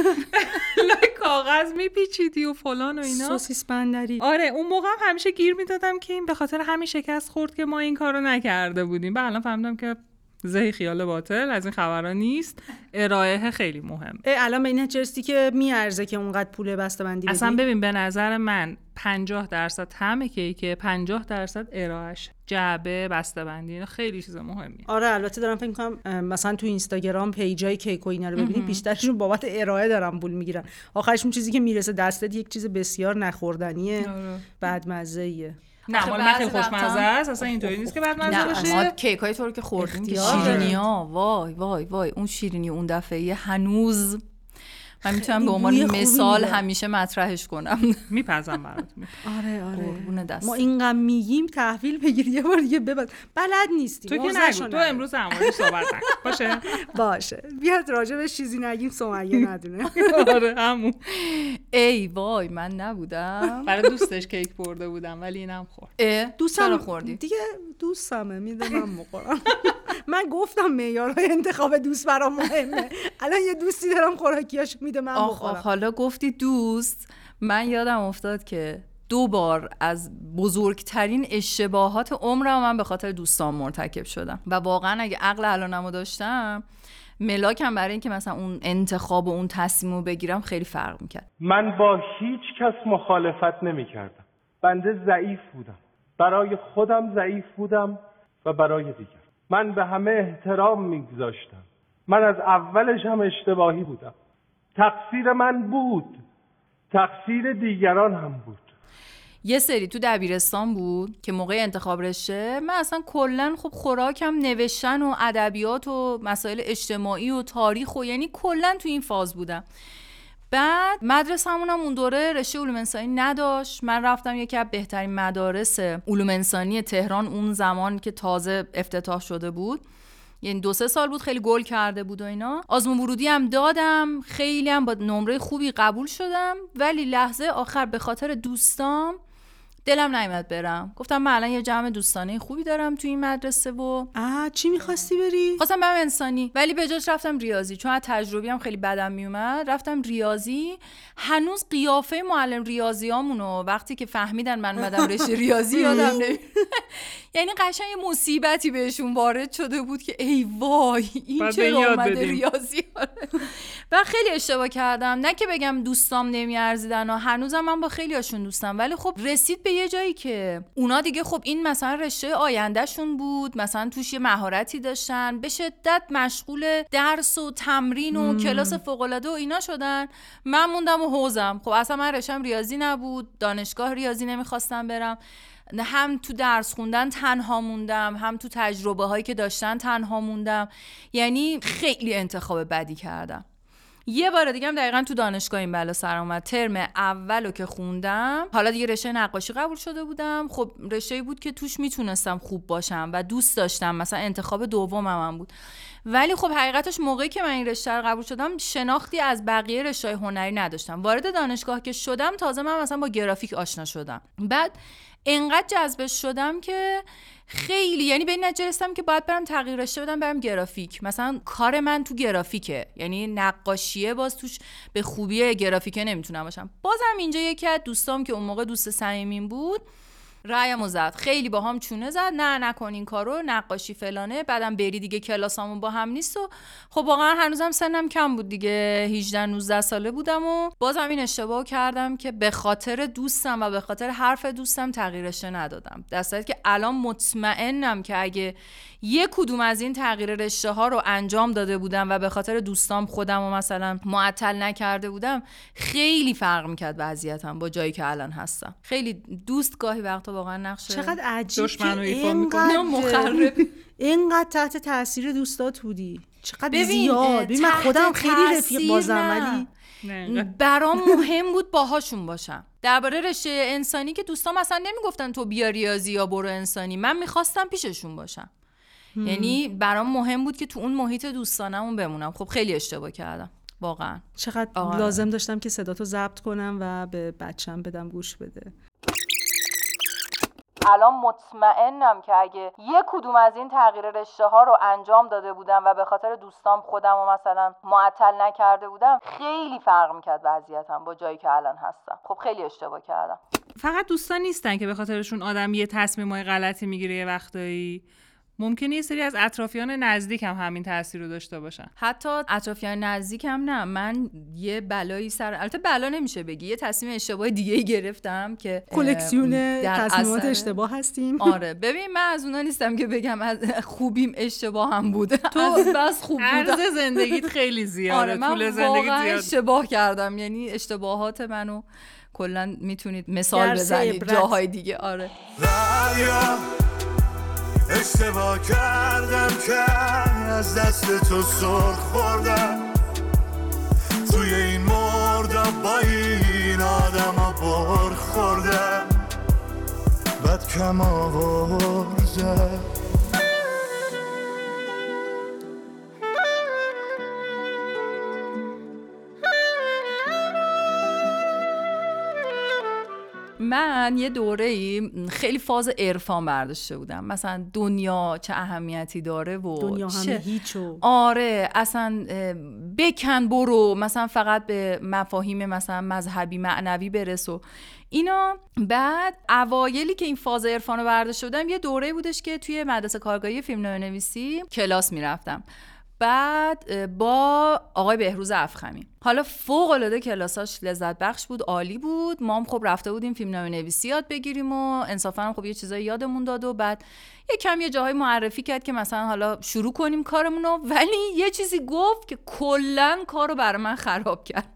کاغذ میپیچیدی و فلان و اینا؟ سوسیس بندری. آره اون موقع هم همیشه گیر می‌دادم که این به خاطر همین شکست خورد که ما این کارو نکرده بودیم. و الان فهمیدم که زهی خیال باطل از این خبرها نیست. ارائه خیلی مهم. الان به این نچرستی که میارزه که اونقدر پول بسته بندی اصلا بدی؟ ببین به نظر من 50 درصد طعم کیک 50 درصد ارائهش جعبه بسته‌بندی اینا خیلی چیز مهمیه. آره البته دارم فکر کنم مثلا تو اینستاگرام پیجای کیک و اینا رو ببینی مهم. بیشترشون بابت ارائه دارن پول می‌گیرن. آخرش اون چیزی که می‌رسه دستت یک چیز بسیار نخوردنیه. آره. بعد ایه نه آخه مال من خیلی خوشمزه است اصلا اینطوری نیست که بعد مزه نه باشه ما کیک های تو رو که خوردیم. شیرینی ها وای وای وای اون شیرینی اون دفعه هنوز من می‌تونم به عنوان مثال. همیشه مطرحش کنم. میپزم برات آره آره. قربون دست ما اینقدر میگیم تحویل بگیر یه بار دیگه ببند. بلد نیستی. تو که نگو تو. امروز موردش صحبت نکن. باشه؟ [laughs] باشه. بیاد راجع به چیزی نگیم سمیه ندونه. [laughs] آره همون. ای وای من نبودم. برای دوستش کیک برده بودم ولی اینم خورد. دوستم چرا خوردی؟ دیگه دوستمه میده من بخورم [laughs] من گفتم معیارهای انتخاب دوست برام مهمه. الان یه دوستی دارم خوراکیاش میده من آخ آخ حالا گفتی دوست من یادم افتاد که دو بار از بزرگترین اشتباهات عمرم من به خاطر دوستان مرتکب شدم. و واقعا اگه عقل الانمو داشتم ملاکم برای اینکه مثلا اون انتخاب و اون تصمیم رو بگیرم خیلی فرق می‌کرد. من با هیچ کس مخالفت نمی کردم بنده ضعیف بودم. برای خودم ضعیف بودم و برای دیگر من به همه احترام میگذاشتم. من از اولش هم اشتباهی بودم. تقصیر من بود. تقصیر دیگران هم بود. یه سری تو دبیرستان بود که موقع انتخاب رشته من اصلا کلا خب خوراکم نوشتن و ادبیات و مسائل اجتماعی و تاریخ و یعنی کلا تو این فاز بودم. بعد مدرسه‌مون هم اون دوره رشته علوم انسانی نداشت. من رفتم یکی از بهترین مدارس علوم انسانی تهران اون زمان که تازه افتتاح شده بود. یعنی دو سه سال بود خیلی گل کرده بود و اینا. آزمون ورودی هم دادم. خیلی هم با نمره خوبی قبول شدم. ولی لحظه آخر به خاطر دوستام دلم نیومد برم. گفتم من الان یه جمع دوستانه خوبی دارم تو این مدرسه و آه چی می‌خواستی بری؟ خواستم برم انسانی. ولی به جاش رفتم ریاضی. چون از تجربی هم خیلی بدم میومد رفتم ریاضی. هنوز قیافه معلم ریاضیامونو وقتی که فهمیدن من اومدم رشته [laughs] ریاضی یادم نمی [laughs] یعنی قشنگ یه مصیبتی بهشون وارد شده بود که ای وای این چرا اومده. ریاضی. [laughs] و خیلی اشتباه کردم. نه که بگم دوستام نمیارزیدن و هنوزم من با خیلی هاشون دوستم. ولی خب رسید به یه جایی که اونا دیگه خب این مثلا رشته آیندهشون بود مثلا توش یه مهارتی داشتن به شدت مشغول درس و تمرین و مم. کلاس فوق و اینا شدن. من موندم و حوزم. خب اصلا من رشتم ریاضی نبود دانشگاه ریاضی نمی‌خواستم برم. هم تو درس خوندن تنها موندم هم تو تجربه هایی که داشتن تنها موندم. یعنی خیلی انتخاب بدی کردم. یه بار دیگه هم دقیقا تو دانشگاه این بلا سر اومد. ترم اولو که خوندم حالا دیگه رشته نقاشی قبول شده بودم. خب رشته بود که توش می‌تونستم خوب باشم و دوست داشتم. مثلا انتخاب دومم هم بود. ولی خب حقیقتش موقعی که من این رشته رو قبول شدم شناختی از بقیه رشته هنری نداشتم. وارد دانشگاه که شدم تازه من مثلا با گرافیک آشنا شدم. بعد انقدر جذبش شدم که خیلی یعنی به این که باید برم تغییر رشته بدم برم گرافیک. مثلا کار من تو گرافیکه. یعنی نقاشیه باز توش به خوبی گرافیکه نمی‌تونم باشم. بازم اینجا یکی از دوستام که اون موقع دوست صمیمیم بود رأیم زد. خیلی با هم چونه زد. نه نکن این کارو نقاشی فلانه. بعدم بری دیگه کلاسامون با هم نیست و خب واقعا هنوزم سنم کم بود دیگه. 18 19 ساله بودم و بازم این اشتباه کردم که به خاطر دوستم و به خاطر حرف دوستم تغییر رشته ندادم. در که الان مطمئنم که اگه یه کدوم از این تغییر رشته ها رو انجام داده بودم و به خاطر دوستام خودم و مثلا معطل نکرده بودم خیلی فرق می‌کرد وضعیتم با جایی که الان هستم. خیلی دوست گاهی وقتا واقعا نقشه چقدر عجیب دشمن. اینقدر مخرب. اینقدر تحت تاثیر دوستات بودی چقدر ببین، زیاد ببین من خودم خیلی رفیق بازم. ولی برام مهم بود باهاشون باشم درباره رشته انسانی که دوستام اصلا نمی‌گفتن تو بیا ریاضی یا برو انسانی من می‌خواستم پیششون باشم. یعنی برام مهم بود که تو اون محیط دوستانمون بمونم خب خیلی اشتباه کردم واقعا چقدر آره. لازم داشتم که صداتو ضبط کنم و به بچم بدم گوش بده الان مطمئنم که اگه یه کدوم از این تغییر رشته ها رو انجام داده بودم و به خاطر دوستام خودم و مثلا معطل نکرده بودم خیلی فرق می‌کرد وضعیتم با جایی که الان هستم. خب خیلی اشتباه کردم. فقط دوستان نیستن که به خاطرشون آدم یه تصمیمای غلطی می‌گیره یه وقتایی؟ ممکنه یه سری از اطرافیان نزدیک هم همین تاثیر رو داشته باشن. حتی اطرافیان نزدیکم نه. من یه بلایی سر البته بلا نمیشه بگی. یه تصمیم اشتباه دیگه ای گرفتم که کلکسیون تصمیمات اثر- اشتباه هستیم. آره. ببین من از اونا نیستم که بگم از خوبیم اشتباه هم بوده [laughs] تو از بس خوب عرض بودم زندگیت خیلی زیاده. آره من طول زندگیت زیاد. اشتباه کردم. یعنی اشتباهات منو کلا می‌تونید مثال بزنید. جاهای دیگه. آره. اشتباه کردم که از دست تو سر خوردم. توی این مردم با این آدم ها بر خوردم. بد کم آوردم. من یه دوره ای خیلی فاز عرفان برداشته بودم. مثلا دنیا چه اهمیتی داره و دنیا چه- همه هیچو آره اصلا بکن برو مثلا فقط به مفاهیم مثلا مذهبی معنوی برس و اینا. بعد اوایلی که این فاز عرفان رو برداشته بودم یه دوره بودش که توی مدرسه کارگاهی فیلم نویسی کلاس می‌رفتم. بعد با آقای بهروز افخمی. حالا فوق العاده کلاساش لذت بخش بود عالی بود. ما هم خب رفته بودیم فیلم نویسی یاد بگیریم و انصافا هم خب یه چیزایی یادمون داد و بعد یه کم یه جاهای معرفی کرد که مثلا حالا شروع کنیم کارمون رو ولی یه چیزی گفت که کلا کارو برای من خراب کرد.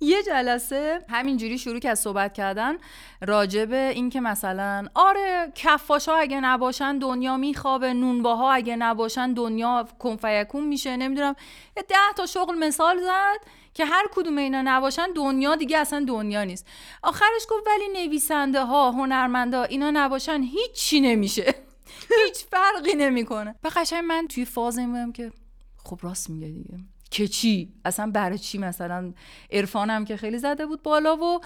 یه جلسه همینجوری شروع کرد صحبت کردن راجب این که مثلا آره کفاش ها اگه نباشن دنیا میخوابه نونباها اگه نباشن دنیا کنفیکون میشه نمی‌دونم. یه ده تا شغل مثال زد که هر کدوم اینا نباشن دنیا دیگه اصلا دنیا نیست. آخرش گفت ولی نویسنده ها هنرمنده ها اینا نباشن هیچی نمیشه. [laughs] هیچ فرقی نمی‌کنه. و قشنگ من توی فاز این بودم که خب راست میگه دیگه. که چی؟ اصلا برای چی مثلا؟ عرفانم که خیلی زده بود بالا و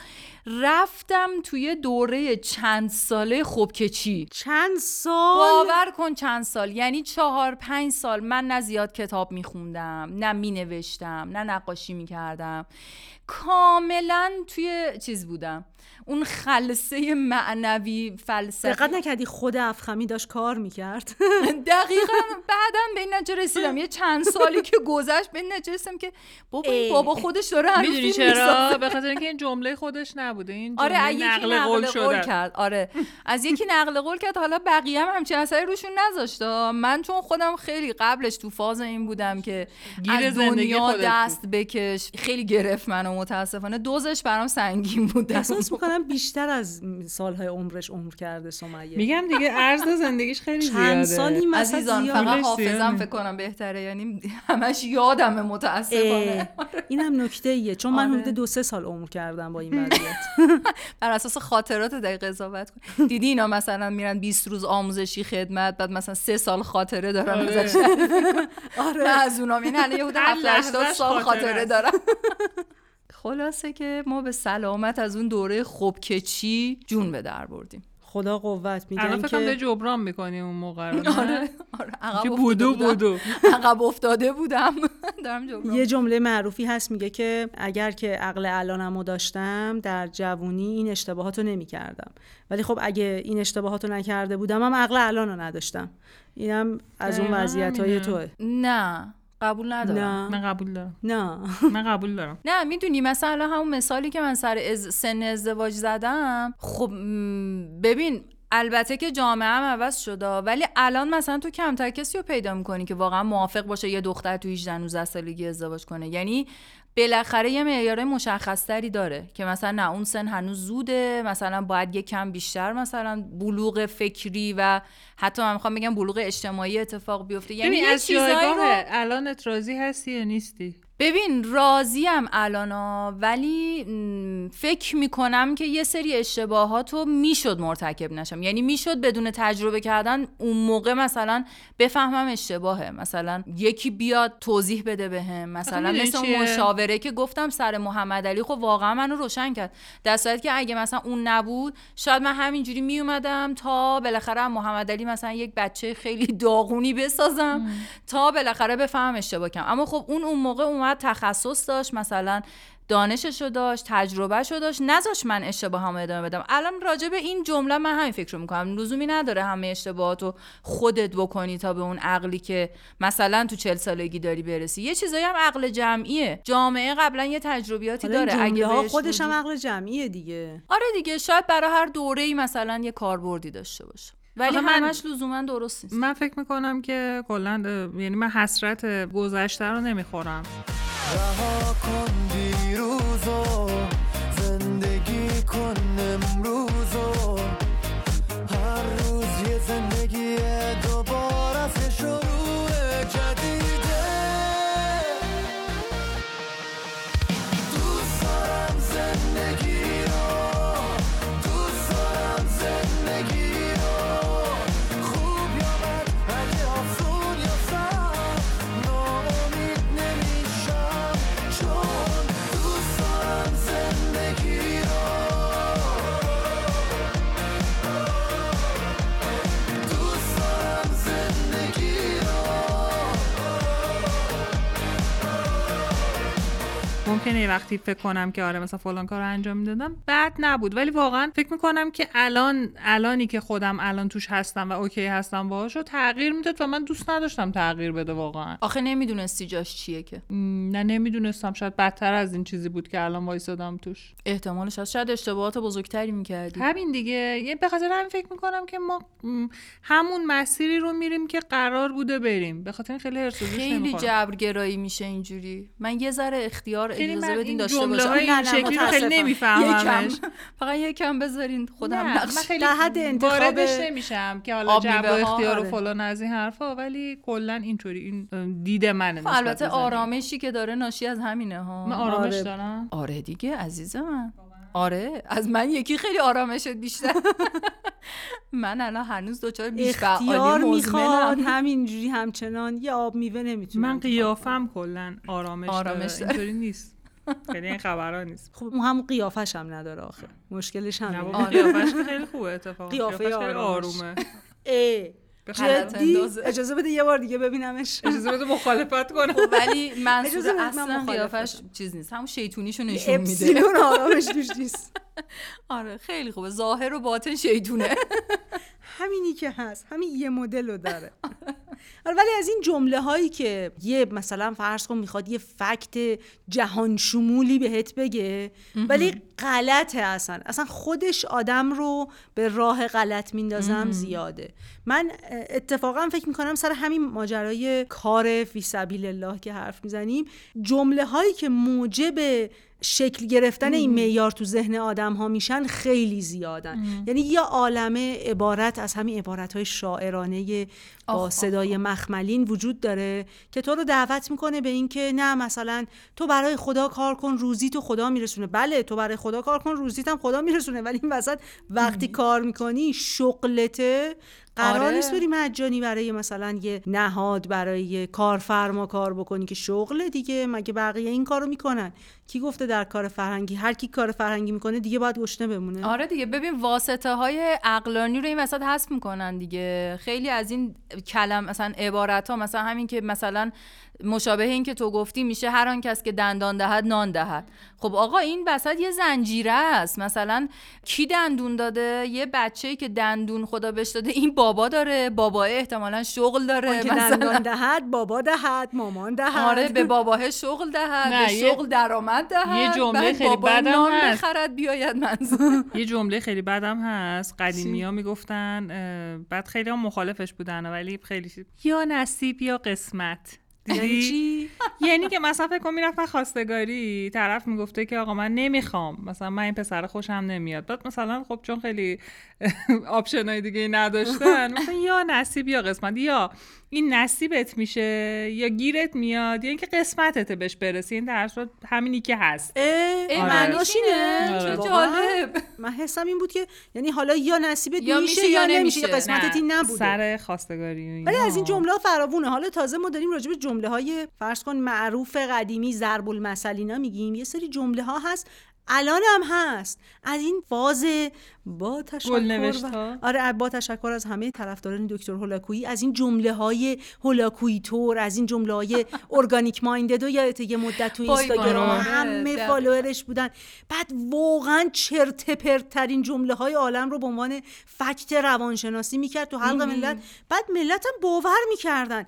رفتم توی دوره چند ساله خب که چی؟ چند سال؟ باور کن چند سال. یعنی چهار پنج سال من نه زیاد کتاب میخوندم نه مینوشتم نه نقاشی می‌کردم. کاملا توی چیز بودم. اون خلصه معنوی فلسفی. دقت نکردی خود افخمی داشت کار می‌کرد؟ [laughs] دقیقا. بعدم به این نتیجه رسیدم. یه چند سالی که گذشت به این نتیجه رسیدم که بابا این. بابا خودش داره هنوز می‌دونی فیلم چرا. به خاطر اینکه این جمله خودش نبوده. این آره جمله از یکی نقل نقل قول قول کرد. آره. از یکی نقل قول کرد. حالا بقیه هم همچین اثری روشون نذاشته. من چون خودم خیلی قبلش تو فاز این بودم که گیر از دنیا دست بکش. خیلی گرفت منو متاسفانه. دوزش برام سنگین بود. احساس می‌کنم بیشتر از سالهای عمرش عمر کرده سمیه میگم دیگه عرض زندگیش خیلی زیاده چند سالی مثلا عزیزان. فقط حافظم. فکر کنم بهتره یعنی همش یادمه متاسفانه اینم نکته ایه چون من آره. حدود دو سه سال عمر کردم با این وضعیت [laughs] بر اساس خاطرات دقیق قضاوت کن دیدی اینا مثلا میرن 20 روز آموزشی خدمت بعد مثلا سه سال خاطره دارن آره. ازش [laughs] آره از اونام این الان یه حدود هر 70 80 لحظه‌ش سال خاطره. دارن [laughs] خلاصه که ما به سلامت از اون دوره خوب که چی جون به در بردیم. خدا قوت الان میگن که جبران می‌کنی اون موقع رو؟ [laughs] آره آره عقب بودو بودم. بودو. [laughs] عقب افتاده بودم. [laughs] دارم جبران. یه جمله معروفی هست میگه که اگر که عقل الانمو داشتم در جوونی این اشتباهات رو نمی کردم ولی خب اگه این اشتباهات رو نکرده بودم هم عقل الان رو نداشتم. اینم از اون وضعیت های. توه. نه. قبول ندارم. نه. من قبول دارم. نه. [laughs] من قبول دارم. نه می‌دونی مثلا همون مثالی که من سر از سن ازدواج زدم خب ببین البته که جامعه هم عوض شده ولی الان مثلا تو کمتر کسی رو پیدا می‌کنی که واقعا موافق باشه یه دختر تو 18 19 سالگی ازدواج کنه. یعنی بالاخره یه معیار مشخصتری داره که مثلا نه اون سن هنوز زوده مثلا باید یه کم بیشتر مثلا بلوغ فکری و حتی من می‌خوام بگم بلوغ اجتماعی اتفاق بیفته. یعنی از جایگاه رو الان راضی هستی یا نیستی؟ ببین راضیم الانا ولی فکر می‌کنم که یه سری اشتباهات رو می‌شد مرتکب نشم. یعنی می‌شد بدون تجربه کردن اون موقع مثلا بفهمم اشتباهه. مثلا یکی بیاد توضیح بده بهم. مثلا مثل اون؟ مشاوره که گفتم سر محمد علی. خب واقعا منو روشن کرد. در صورتی که اگه مثلا اون نبود شاید من همینجوری میومدم تا بالاخره محمد علی مثلا یک بچه خیلی داغونی بسازم تا بالاخره بفهم اشتباه کنم اما خب اون اون موقع اومد تخصص داشت مثلا دانششو داشت تجربهشو داشت. نذاش من اشتباهامو ادامه بدم. الان راجع به این جمله من همین فکر رو می‌کنم. لزومی نداره همه اشتباهاتو خودت بکنی تا به اون عقلی که مثلا تو چل سالگی داری برسی. یه چیزایی هم عقل جمعیه. جامعه قبلا یه تجربیاتی داره. اگه ها خودش هم عقل جمعیه دیگه. آره دیگه شاید برای هر دوره ای مثلا یه کاربردی داشته باشه. ولی من- همش لزوما درست نیست. من فکر می‌کنم که کلا یعنی من حسرت گذشته رو نمی‌خورم. رها کن دیروزو وقتی فکر کنم که آره مثلا فلان کار رو انجام می‌دادم بد نبود. ولی واقعا فکر می‌کنم که الان الانی که خودم الان توش هستم و اوکی هستم باهاش رو تغییر می‌داد و من دوست نداشتم تغییر بده واقعا. آخه نمی‌دونستی جاش چیه که. نه نمی‌دونستم. شاید بدتر از این چیزی بود که الان وایسادم توش. احتمالش هست شاید اشتباهات بزرگتری می‌کردی. همین دیگه. یه به خاطر همین فکر می‌کنم که ما همون مسیری رو میریم که قرار بوده بریم. به خاطر خیلی هرس و جوش خیلی. جبرگرایی میشه اینجوری. من یه ذره اختیار اجازه بدین این داشته جمله باشم های این شکلی رو خیلی نمیفهممش. فقط یکم بذارین خودم نه، نقش من خیلی در حد انتخاب واردش نمیشم که حالا جبر ها، اختیار و آره. فلان از این حرفا ولی کلا اینطوری. این دید منه خب البته. آرامشی که داره ناشی از همینه ها. من آرامش آره. دارم؟ آره دیگه عزیز من آره از من یکی خیلی آرامشت بیشتر. [laughs] من الان هنوز دچار بیش اختیار می‌خواد همینجوری همچنان. یه آب میوه نمی‌تونه من قیافم کلا آرامش, آرامش داره. اینطوری نیست. خیلی این خبرها نیست. خب اون هم قیافش هم نداره آخه. مشکلش نه همه بابا قیافش خیلی خوبه اتفاقا. قیافه قیافش خیلی آرامش. آرومه. غلط جدی. اجازه بده یه بار دیگه ببینمش. اجازه بده مخالفت کنم. خب ولی منصور من اصلا. قیافش چیز نیست. همون شیطونیشو نشون میده. اپسیلون آرامش توش نیست. [laughs] آره خیلی خوبه. ظاهر و باطن شیطونه. [laughs] همینی که هست. همین یه مدل رو داره. آره، [laughs] ولی از این جمله هایی که یه مثلا فرض کن می‌خواد یه فکت جهان شمولی بهت بگه ولی غلطه اصلا. اصلا خودش آدم رو به راه غلط میندازم زیاده. من اتفاقا فکر می‌کنم سر همین ماجرای کار فی سبیل الله که حرف می‌زنیم جمله هایی که موجب شکل گرفتن این معیار تو ذهن آدم ها میشن خیلی زیادن. یعنی یه عالمه عبارت از همین عبارت های شاعرانه با آخ، آخ، صدای مخملین وجود داره که تو رو دعوت می‌کنه به اینکه نه مثلا تو برای خدا کار کن روزی تو خدا میرسونه. بله تو برای خدا کار کن روزیت هم خدا میرسونه. ولی این وسط وقتی کار می‌کنی شغلته. قرار آره. نیست بری مجانی برای مثلا یه نهاد برای یه کارفرما کار بکنی که شغل دیگه مگه بقیه این کارو می‌کنن؟ کی گفته در کار فرهنگی؟ هر کی کار فرهنگی می‌کنه دیگه باید گشنه بمونه. آره دیگه ببین واسطه های عقلانی رو این وسط حذف می‌کنن دیگه. خیلی از این کلم مثلا عبارت ها مثلا همین که مثلا مشابه این که تو گفتی میشه هر آن کس که دندان دهد نان دهد. خب آقا این وسط یه زنجیره است. مثلا کی دندون داده؟ یه بچه‌ای که دندون خدا بهش داده. این بابا داره. بابا احتمالا شغل داره. مثلا. دندان دهد بابا دهد مامان دهد. آره به باباه شغل دهد نه، به یه- شغل درآمد دهد. یه جمله خیلی بدم نان هست. بخرد بیاید منظور. [laughs] یه جمله خیلی بدم هست. قدیمی ها می‌گفتن بعد خیلی هم مخالفش بودن ولی خیلی یا نصیب یا قسمت. یعنی؟ چی [laughs] یعنی که مثلا فکر کن می‌رفتن خواستگاری طرف می‌گفته که آقا من نمی‌خوام مثلا من این پسر خوشم نمیاد بعد مثلا خب چون خیلی [laughs] آپشن های دیگه نداشتن مثلا یا نصیب یا قسمت یا این نصیبت میشه یا گیرت میاد یا اینکه قسمتت بهش برسی این در صورت همینی که هست اه آره. معناش اینه آره. جالب من حسم این بود که یعنی حالا یا نصیبت یا میشه یا نمیشه نمیشه. قسمتت این نبوده سر خواستگاری. ولی از این جمله فراوونه حالا تازه ما داریم راجع به جمله های فرض کن معروف قدیمی ضرب المثل اینا میگیم یه سری جمله ها هست الان هم هست از این فاز با تشکر و-. آره با تشکر از همه طرفداران دکتر هولاکویی از این جمله های هولاکویی تور از این جمله های ارگانیک مایندد و یادت یه مدت تو اینستاگرام آره، همه دقیقاً. فالوورش بودن بعد واقعا چرت پرت ترین جمله های عالم رو به عنوان فکت روانشناسی می‌کرد تو حلق. ملت بعد ملت هم باور می‌کردن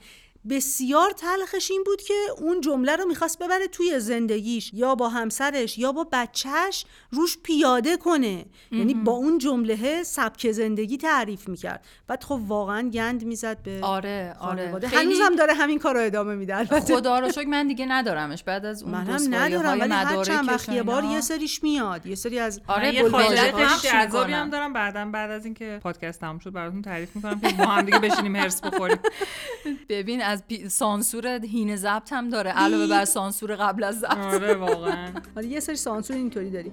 بسیار تلخش این بود که اون جمله رو می‌خواست ببره توی زندگیش یا با همسرش یا با بچهش روش پیاده کنه. یعنی با اون جمله سبک زندگی تعریف می‌کرد. بعد خب واقعا گند می‌زد به آره آره. خیلی- هنوز هم داره همین کار رو ادامه میده البته. خدا رو شکر من دیگه ندارمش. بعد از اون من هم ندارم ولی هر چند وقت یه بار. یه سریش میاد. یه سری از آره، یه می‌کنم. هم دارم بعدا بعد از اینکه پادکست تموم شد براتون تعریف می‌کنم که با هم دیگه بشینیم هرس بخوریم. [laughs] ببین از پی... سانسور هین ضبط هم داره علاوه بر [laughs] سانسور قبل از ضبط. آره واقعا. [laughs] یه سری سانسور اینطوری داریم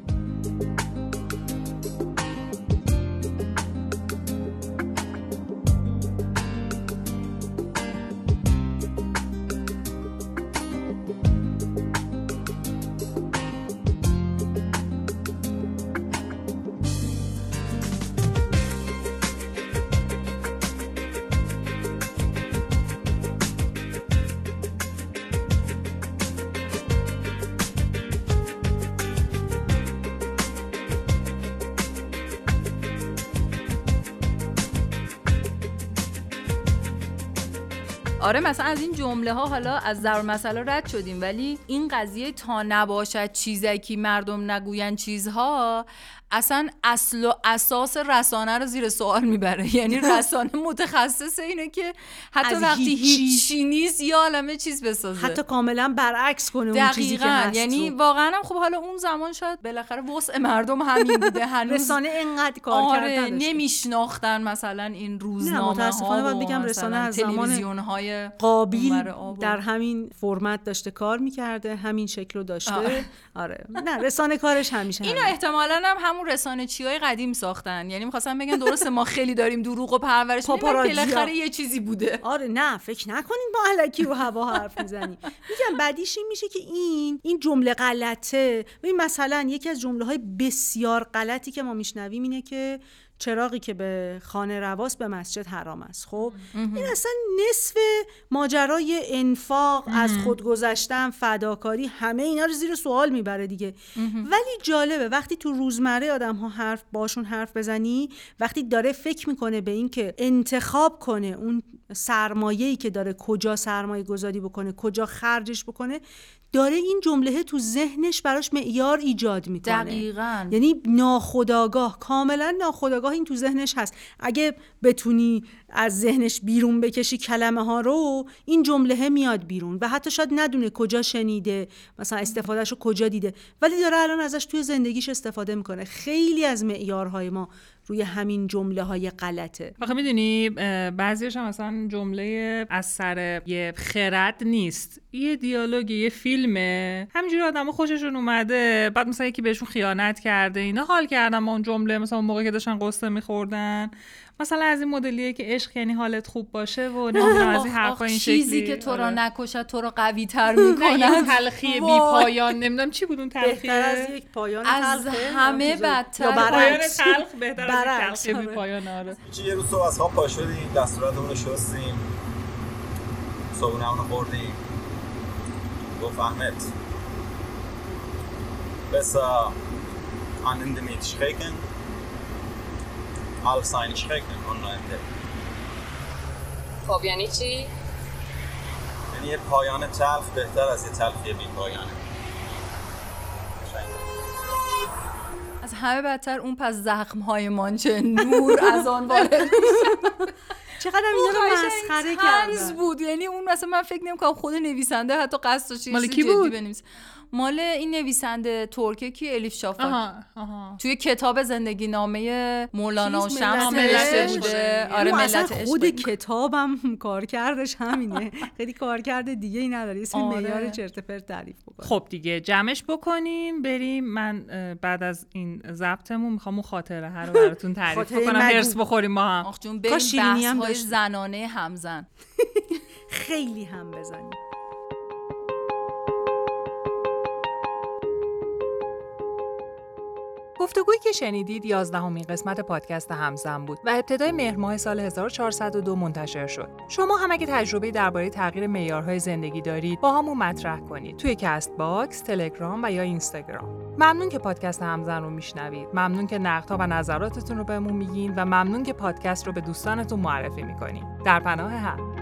آره مثلا از این جمله ها حالا از ضرب مسئله رد شدیم ولی این قضیه تا نباشد چیزکی مردم نگوین چیزها اصلا اصل و اساس رسانه رو زیر سوال می‌بره [laughs] یعنی رسانه متخصص اینه که حتی وقتی هیچی. نیست یا عالمه چیز بسازه حتی کاملا برعکس کنه اون چیزی که دقیقا هست یعنی. واقعا هم خب حالا اون زمان شاید بالاخره وسع مردم همین بوده [laughs] هنوز رسانه انقدر کار آره. نمیشناختن مثلا این روزنامه متاسفانه باید بگم رسانه از زمان های قابیل در همین فرمت داشته کار می‌کرده همین شکل رو داشته آه. آره نه رسانه کارش همیشه اینو. احتمالا هم همون رسانه چی های قدیم ساختن. یعنی می‌خواستن بگن درسته ما خیلی داریم دروغ و پرورش میدیم. بالاخره یه چیزی بوده. آره نه فکر نکنین ما علکی رو هوا حرف می‌زنیم. میگم بعدیش این میشه که این این جمله غلطه. ببین مثلا یکی از جمله های بسیار غلطی که ما میشنویم اینه که چراغی که به خانه رواست به مسجد حرام است. خب؟ این اصلا نصف ماجرای انفاق از خود گذشتن فداکاری همه اینا رو زیر سوال می‌بره دیگه. ولی جالبه وقتی تو روزمره آدم ها حرف باشون حرف بزنی وقتی داره فکر می‌کنه به این که انتخاب کنه اون سرمایه‌ای که داره کجا سرمایه گذاری بکنه کجا خرجش بکنه داره این جمله تو ذهنش براش معیار ایجاد می‌کنه دقیقاً. یعنی ناخداگاه کاملا ناخداگاه این تو ذهنش هست اگه بتونی از ذهنش بیرون بکشی کلمه ها رو این جمله میاد بیرون و حتی شاید ندونه کجا شنیده مثلا استفادهش رو کجا دیده. ولی داره الان ازش توی زندگیش استفاده می‌کنه. خیلی از معیارهای ما روی همین جمله های غلطه. آخه می‌دونی بعضیش هم مثلا جمله از سر یه خرد نیست. یه دیالوگ یه فیلمه. همینجوری آدم خوششون اومده بعد مثلا یکی بهشون خیانت کرده اینا حال کردن با اون جمله. مثلا اون موقع که داشتن قصه میخوردن. مثلا از این مدلیه که عشق یعنی حالت خوب باشه و [laughs] نمی‌دونم از این حرفا این چیزی شکلی. که تو را آره. نکشد تو را قوی تر [laughs] نه می‌کنه تلخی بی پایان نمی‌دونم چی بود اون تلخیه بهتر از یک پایان از؟ همه بدتر. یا پایان تلخ بهتر از تلخی بی آره. پایان آره. چی یه روز صبح از خواب پا شدیم دستوراتمون رو شستیم. صبحونمون رو خوردیم. گفت احمد بس an in all seine schrikken online خب یعنی چی؟ یعنی یه پایان تلخ بهتر از یه تلخی بی پایانه از همه بدتر اون پس زخم های مانچه نور از آن وارد میشه چقدر اینا رو مسخره طنز کردن بود یعنی اون مثلا من فکر نمی‌کنم خود نویسنده حتی قصد چیزی کی جدی بود؟ بنویسه. مال این نویسنده ترکه کی؟ الیف شافاک آها آها. توی کتاب زندگی نامه مولانا چیز شمس نوشته. بوده. آره ملت عشق خود. کتابم کار کردش همینه. خیلی کار کرده دیگه ای نداره اسم آره. معیار چرت پرت تعریف بکنه خب دیگه جمعش بکنیم بریم. من بعد از این ضبطمون می‌خوام اون خاطره هر رو براتون تعریف بکنم. هرس بخوریم ما هم. آخ جون بریم بحث های. زنانه همزن. [laughs] خیلی هم بزنیم. گفتگویی که شنیدید 11 قسمت پادکست همزن بود و ابتدای مهر ماه سال 1402 منتشر شد. شما هم اگه تجربه درباره تغییر معیارهای زندگی دارید باهامون مطرح کنید توی Castbox، تلگرام و یا اینستاگرام. ممنون که پادکست همزن رو میشنوید. ممنون که نقدها و نظراتتون رو بهمون میگین و ممنون که پادکست رو به دوستانتون معرفی می‌کنین. در پناه هم